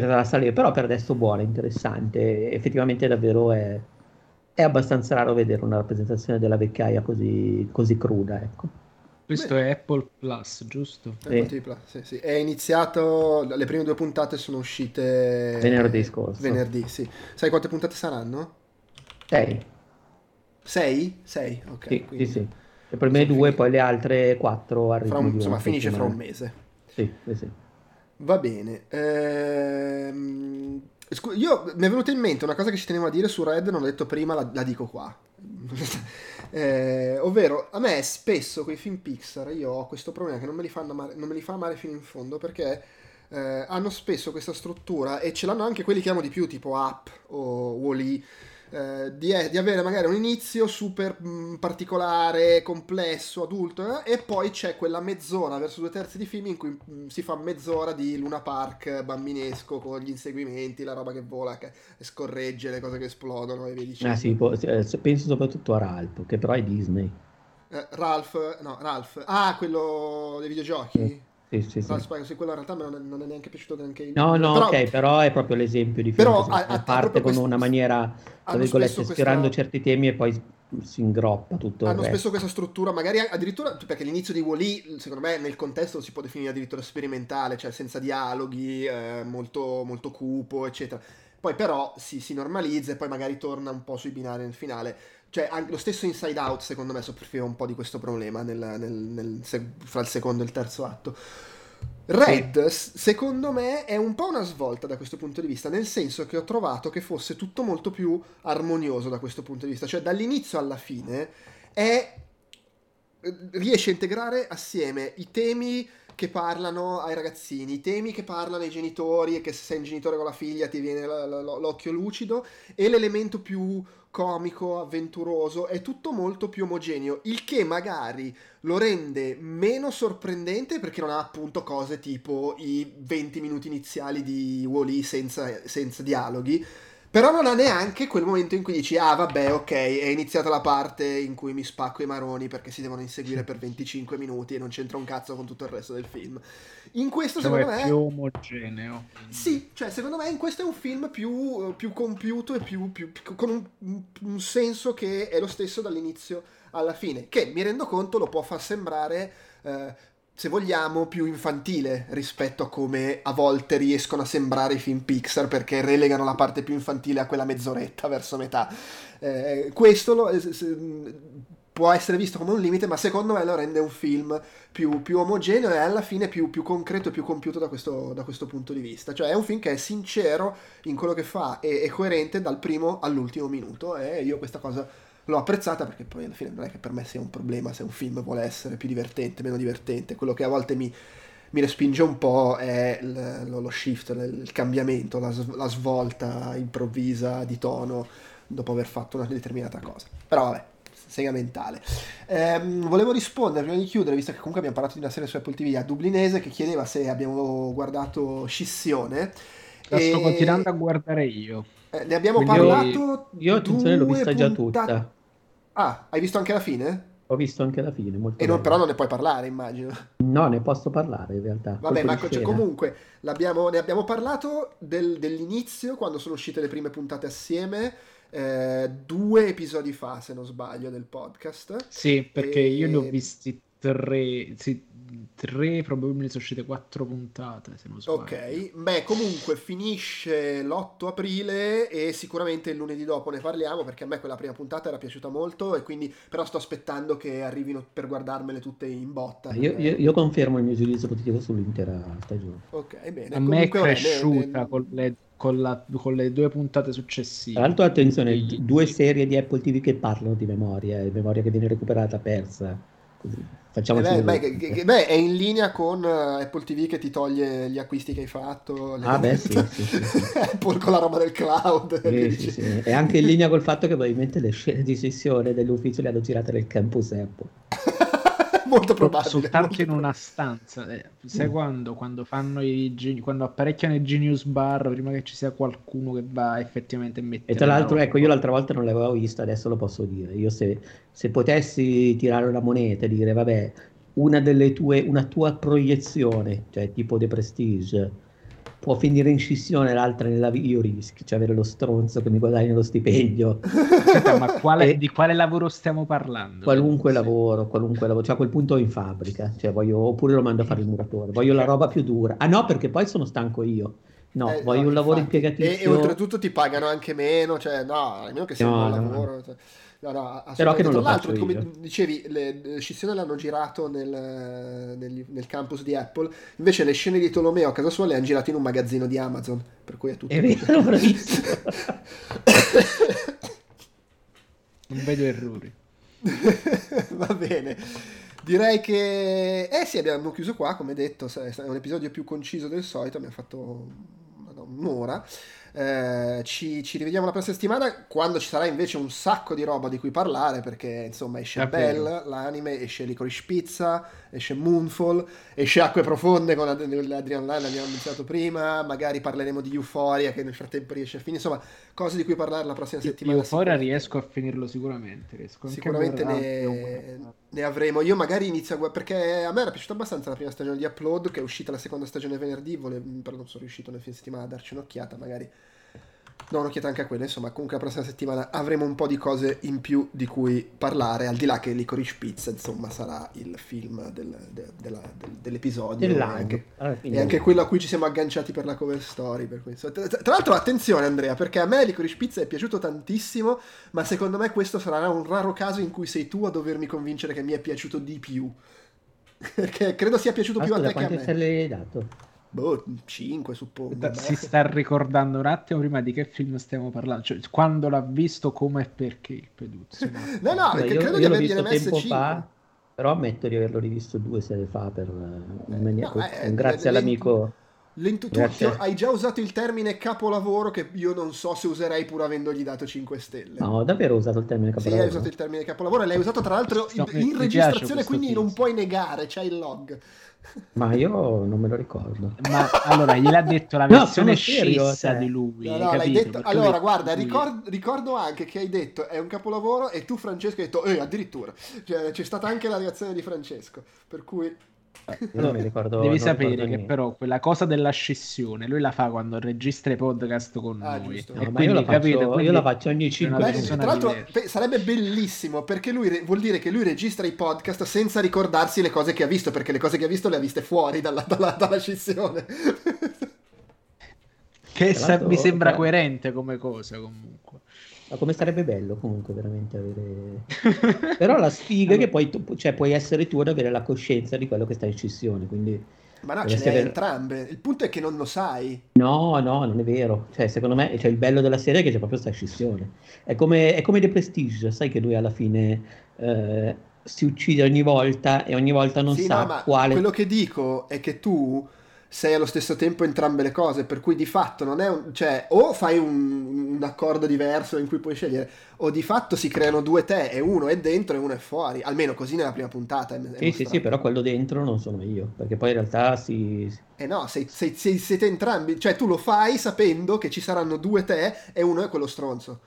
che sarà salire, però per adesso buona, interessante, effettivamente davvero è, è abbastanza raro vedere una rappresentazione della vecchiaia così, così cruda, ecco. Questo Beh. è Apple Plus, giusto? Apple Plus, sì, sì. È iniziato, le prime due puntate sono uscite venerdì scorso. Venerdì, sì. Sai quante puntate saranno? Sei. Sei? Sei, ok. Sì, quindi... sì, sì. Le prime due, poi le altre quattro arrivano. Insomma, finisce fra un mese. Sì, sì, sì. Va bene. Ehm... io mi è venuta in mente una cosa che ci tenevo a dire su Red, non l'ho detto prima, la, la dico qua. eh, ovvero, a me spesso quei film Pixar, io ho questo problema che non me li, amare, non me li fa amare fino in fondo perché eh, hanno spesso questa struttura e ce l'hanno anche quelli che amo di più, tipo Up o Wall-E eh, di, di, avere magari un inizio super mh, mm, particolare, complesso, adulto, eh, e poi c'è quella mezz'ora verso due terzi di film in cui mh, mm, si fa mezz'ora di Luna Park bambinesco con gli inseguimenti, la roba che vola, che scorregge, le cose che esplodono e via dicendo. Ah sì, po- eh, penso soprattutto a Ralph, che però è Disney. Eh, Ralph, no, Ralph, ah, quello dei videogiochi? Sì, sì, sì. Ralph sì, quello in realtà non è, non è neanche piaciuto neanche No, no, però, ok, però è proprio l'esempio di film però a, a, parte con una maniera, tra virgolette, sfiorando questa... certi temi e poi si ingroppa tutto hanno spesso questa struttura magari addirittura perché l'inizio di Wall-E secondo me nel contesto si può definire addirittura sperimentale cioè senza dialoghi eh, molto, molto cupo eccetera. Poi però si, si normalizza e poi magari torna un po' sui binari nel finale cioè, anche lo stesso Inside Out, secondo me, soffriva un po' di questo problema nel, nel, nel, fra il secondo e il terzo atto. Red, secondo me, è un po' una svolta da questo punto di vista, nel senso che ho trovato che fosse tutto molto più armonioso da questo punto di vista. Cioè, dall'inizio alla fine è riesce a integrare assieme i temi che parlano ai ragazzini, i temi che parlano ai genitori e che se sei un genitore con la figlia ti viene l'occhio lucido e l'elemento più comico, avventuroso, è tutto molto più omogeneo, il che magari lo rende meno sorprendente perché non ha appunto cose tipo i 20 minuti iniziali di Wall-E senza, senza dialoghi, però non ha neanche quel momento in cui dici, ah vabbè, ok, è iniziata la parte in cui mi spacco i maroni perché si devono inseguire per 25 minuti e non c'entra un cazzo con tutto il resto del film. In questo Dove secondo è me... più omogeneo. Sì, cioè secondo me in questo è un film più, più compiuto e più, più, con un, un senso che è lo stesso dall'inizio alla fine, che mi rendo conto lo può far sembrare... Eh, se vogliamo, più infantile rispetto a come a volte riescono a sembrare i film Pixar perché relegano la parte più infantile a quella mezz'oretta verso metà. Eh, questo lo, può essere visto come un limite, ma secondo me lo rende un film più, più omogeneo e alla fine più, più concreto e più compiuto da questo, da questo, punto di vista. Cioè è un film che è sincero in quello che fa e è coerente dal primo all'ultimo minuto e io questa cosa l'ho apprezzata perché poi alla fine non è che per me sia un problema se un film vuole essere più divertente, meno divertente, quello che a volte mi, mi respinge un po' è lo, lo shift, il cambiamento, la, la svolta improvvisa di tono dopo aver fatto una determinata cosa. Però vabbè, sega mentale. Ehm, volevo rispondere prima di chiudere, visto che comunque abbiamo parlato di una serie su Apple TV a Dublinese che chiedeva se abbiamo guardato Scissione. La e... sto continuando a guardare io. Eh, ne abbiamo Quindi parlato. Io, attenzione, l'ho vista già tutta. Ah, hai visto anche la fine? Ho visto anche la fine, molto E non, però non ne puoi parlare, immagino. No, ne posso parlare in realtà. Vabbè, ma cioè, comunque ne abbiamo parlato del, dell'inizio, quando sono uscite le prime puntate assieme eh, due episodi fa, se non sbaglio, del podcast. Sì, perché e... io ne ho visti tre, sì, tre, probabilmente sono uscite quattro puntate, se non sbaglio. Ok, beh, comunque finisce l'8 aprile e sicuramente il lunedì dopo ne parliamo perché a me quella prima puntata era piaciuta molto e quindi però sto aspettando che arrivino per guardarmele tutte in botta. Io, io, io confermo il mio giudizio positivo sull'intera stagione. Ok, bene. A me è cresciuta bene, con le con, la, con, le due puntate successive. Tra l'altro, attenzione, due serie di Apple TV che parlano di memoria, memoria che viene recuperata, persa. Facciamoci eh beh, beh, che, beh, è in linea con uh, Apple TV che ti toglie gli acquisti che hai fatto. Ah, beh, sì, sì, sì. Apple con la roba del cloud. È anche in linea col fatto che probabilmente le scene di sessione dell'ufficio le hanno girate nel campus Apple. molto probabile. Soltanto molto in una stanza. Eh, sai mm. quando, quando, fanno i quando apparecchiano i Genius Bar prima che ci sia qualcuno che va effettivamente a mettere. E tra l'altro, ecco, io l'altra volta non l'avevo vista, adesso lo posso dire. Io se, se potessi tirare una moneta e dire, vabbè, una delle tue, una tua proiezione, cioè tipo The Prestige può finire in scissione, l'altra nella io rischio, cioè avere lo stronzo che mi guadagna lo stipendio. Aspetta, ma quale, e, di quale lavoro stiamo parlando? Qualunque sì. lavoro, qualunque lavoro, cioè a quel punto in fabbrica, cioè voglio, oppure lo mando a fare il muratore, voglio la roba più dura. Ah no, perché poi sono stanco io. No, eh, voglio no, un lavoro impiegatizio. E, e, oltretutto ti pagano anche meno, cioè no, almeno che sia no, un buon lavoro. Cioè. No, no, Però che non Tra l'altro, come io. dicevi, le, le scissioni l'hanno girato nel, nel, nel, campus di Apple, invece le scene di Tolomeo a casa sua le hanno girate in un magazzino di Amazon, per cui è tutto... È vero, bravissimo. non vedo errori. Va bene. Direi che... Eh sì, abbiamo chiuso qua, come detto, è un episodio più conciso del solito, abbiamo fatto un'ora. Eh, ci, ci, rivediamo la prossima settimana quando ci sarà invece un sacco di roba di cui parlare perché insomma esce. Bell, l'anime, esce Licorice Pizza, esce Moonfall, esce Acque Profonde con Adrian Line, l'abbiamo iniziato prima, magari parleremo di Euphoria che nel frattempo riesce a finire, insomma cose di cui parlare la prossima settimana. Euphoria riesco a finirlo sicuramente, riesco sicuramente ne, ne, avremo, io magari inizio a guardare, perché a me era piaciuta abbastanza la prima stagione di Upload che è uscita la seconda stagione venerdì, vole... però non sono riuscito nel fine settimana a darci un'occhiata, magari do un'occhiata anche a quella. Insomma, comunque la prossima settimana avremo un po' di cose in più di cui parlare. Al di là che Licorice Pizza, insomma, sarà il film del, de, della, del, dell'episodio. E anche, e anche quello a cui ci siamo agganciati per la cover story. Per tra, tra l'altro, attenzione, Andrea, perché a me Licorice Pizza è piaciuto tantissimo. Ma secondo me questo sarà un raro caso in cui sei tu a dovermi convincere che mi è piaciuto di più. perché credo sia piaciuto Aspetta, più a te che a me. Quante stelle hai dato? Boh, 5 suppongo. Da, si sta ricordando un attimo prima di che film stiamo parlando, cioè quando l'ha visto, come e perché il peduzzo. no, no, perché io, credo io di avergliene messe 5. Fa, però ammetto di averlo rivisto due sere fa per, eh, no, eh, grazie eh, all'amico. Tu, tu hai già usato il termine capolavoro che io non so se userei pur avendogli dato 5 stelle. No, davvero ho usato il termine capolavoro. Sì, hai usato il termine capolavoro e l'hai usato tra l'altro in, in registrazione, quindi non puoi negare, c'hai il log. Ma io non me lo ricordo. Ma allora gliel'ha detto la versione no, scissa cioè. di lui. No, no, detto... Allora, guarda, ricord... ricordo anche che hai detto è un capolavoro e tu, Francesco, hai detto eh, addirittura. Cioè, c'è stata anche la reazione di Francesco. Per cui non mi ricordo. Devi sapere che però quella cosa della scissione lui la fa quando registra i podcast con ah, noi. No, ma io la, faccio, io la, faccio, ogni 5 minuti. Tra l'altro pe- sarebbe bellissimo perché lui re- vuol dire che lui registra i podcast senza ricordarsi le cose che ha visto, perché le cose che ha visto le ha viste fuori dalla, dalla, dalla scissione. che sa- mi sembra coerente come cosa comunque. Ma come sarebbe bello comunque veramente avere... Però la sfiga è che poi tu, cioè, puoi essere tu ad avere la coscienza di quello che sta in scissione, quindi... Ma no, ce ne hai entrambe. Il punto è che non lo sai. No, no, non è vero. Cioè, secondo me, cioè, il bello della serie è che c'è proprio questa scissione. È come, è come The Prestige, sai che lui alla fine eh, si uccide ogni volta e ogni volta non sì, sa no, quale... Quello che dico è che tu sei allo stesso tempo entrambe le cose, per cui di fatto non è un... cioè o fai un, un, accordo diverso in cui puoi scegliere, o di fatto si creano due te e uno è dentro e uno è fuori, almeno così nella prima puntata. È, è sì, sì, sì, però quello dentro non sono io, perché poi in realtà si... Eh no, sei, sei, sei, siete entrambi, cioè tu lo fai sapendo che ci saranno due te e uno è quello stronzo.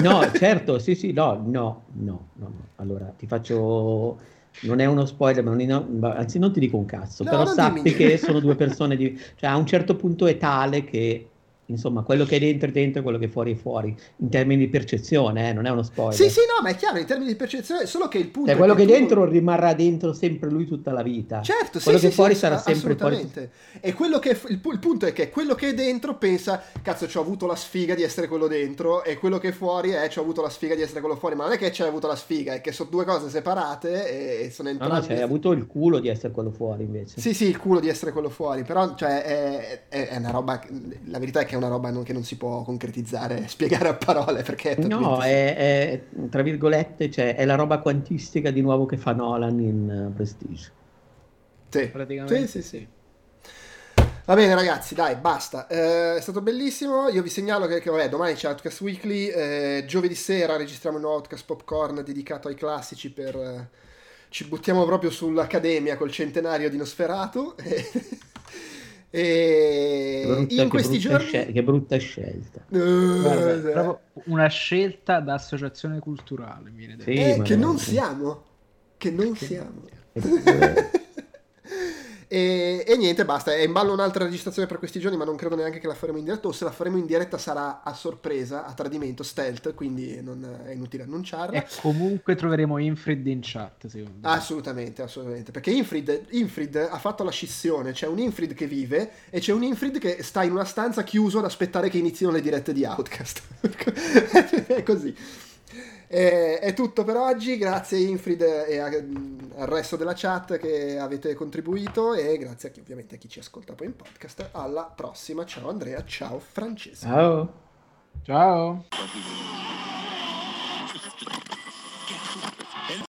No, certo, sì, sì, no, no, no, no. Allora, ti faccio non è uno spoiler, ma non, anzi non ti dico un cazzo, no, però sappi che sono due persone di... cioè a un certo punto è tale che insomma, quello che è dentro è dentro e quello che è fuori è fuori, in termini di percezione, eh, non è uno spoiler. Sì, sì, no, ma è chiaro, in termini di percezione, solo che il punto cioè, quello che, che tu... dentro rimarrà dentro sempre lui tutta la vita. Certo, quello sì, che sì, fuori sì, sarà sempre fuori. E quello che il, il, punto è che quello che è dentro pensa, cazzo, ci ho avuto la sfiga di essere quello dentro e quello che è fuori è ci ho avuto la sfiga di essere quello fuori, ma non è che ci hai avuto la sfiga, è che sono due cose separate e sono entrambe No, no, cioè, hai avuto il culo di essere quello fuori invece. Sì, sì, il culo di essere quello fuori, però cioè è, è, è una roba la verità è che una roba non, che non si può concretizzare, spiegare a parole perché è No, è, è, tra virgolette, cioè, è la roba quantistica di nuovo che fa Nolan in uh, Prestige. Sì, praticamente. Sì, sì, sì. Va bene ragazzi, dai, basta. Eh, è stato bellissimo. Io vi segnalo che, che vabbè, domani c'è Outcast Weekly. Eh, giovedì sera registriamo un nuovo Outcast Popcorn dedicato ai classici per... Eh, ci buttiamo proprio sull'Accademia col centenario di Nosferatu. E brutta, in questi giorni... Scel- che brutta scelta. Uh, Guarda, una scelta da associazione culturale. Viene sì, eh, che non siamo. Che non che siamo. E, e, niente, basta. È in ballo un'altra registrazione per questi giorni, ma non credo neanche che la faremo in diretta. O se la faremo in diretta sarà a sorpresa, a tradimento, stealth, quindi non è inutile annunciarla. E comunque troveremo Infrid in chat, secondo me. Assolutamente, assolutamente. Perché Infrid, Infrid ha fatto la scissione. C'è un Infrid che vive e c'è un Infrid che sta in una stanza chiuso ad aspettare che inizino le dirette di Outcast. è così. E, è tutto per oggi, grazie Infrid e a, al resto della chat che avete contribuito e grazie a chi, ovviamente a chi ci ascolta poi in podcast. Alla prossima, ciao Andrea, ciao Francesco. Ciao. Ciao.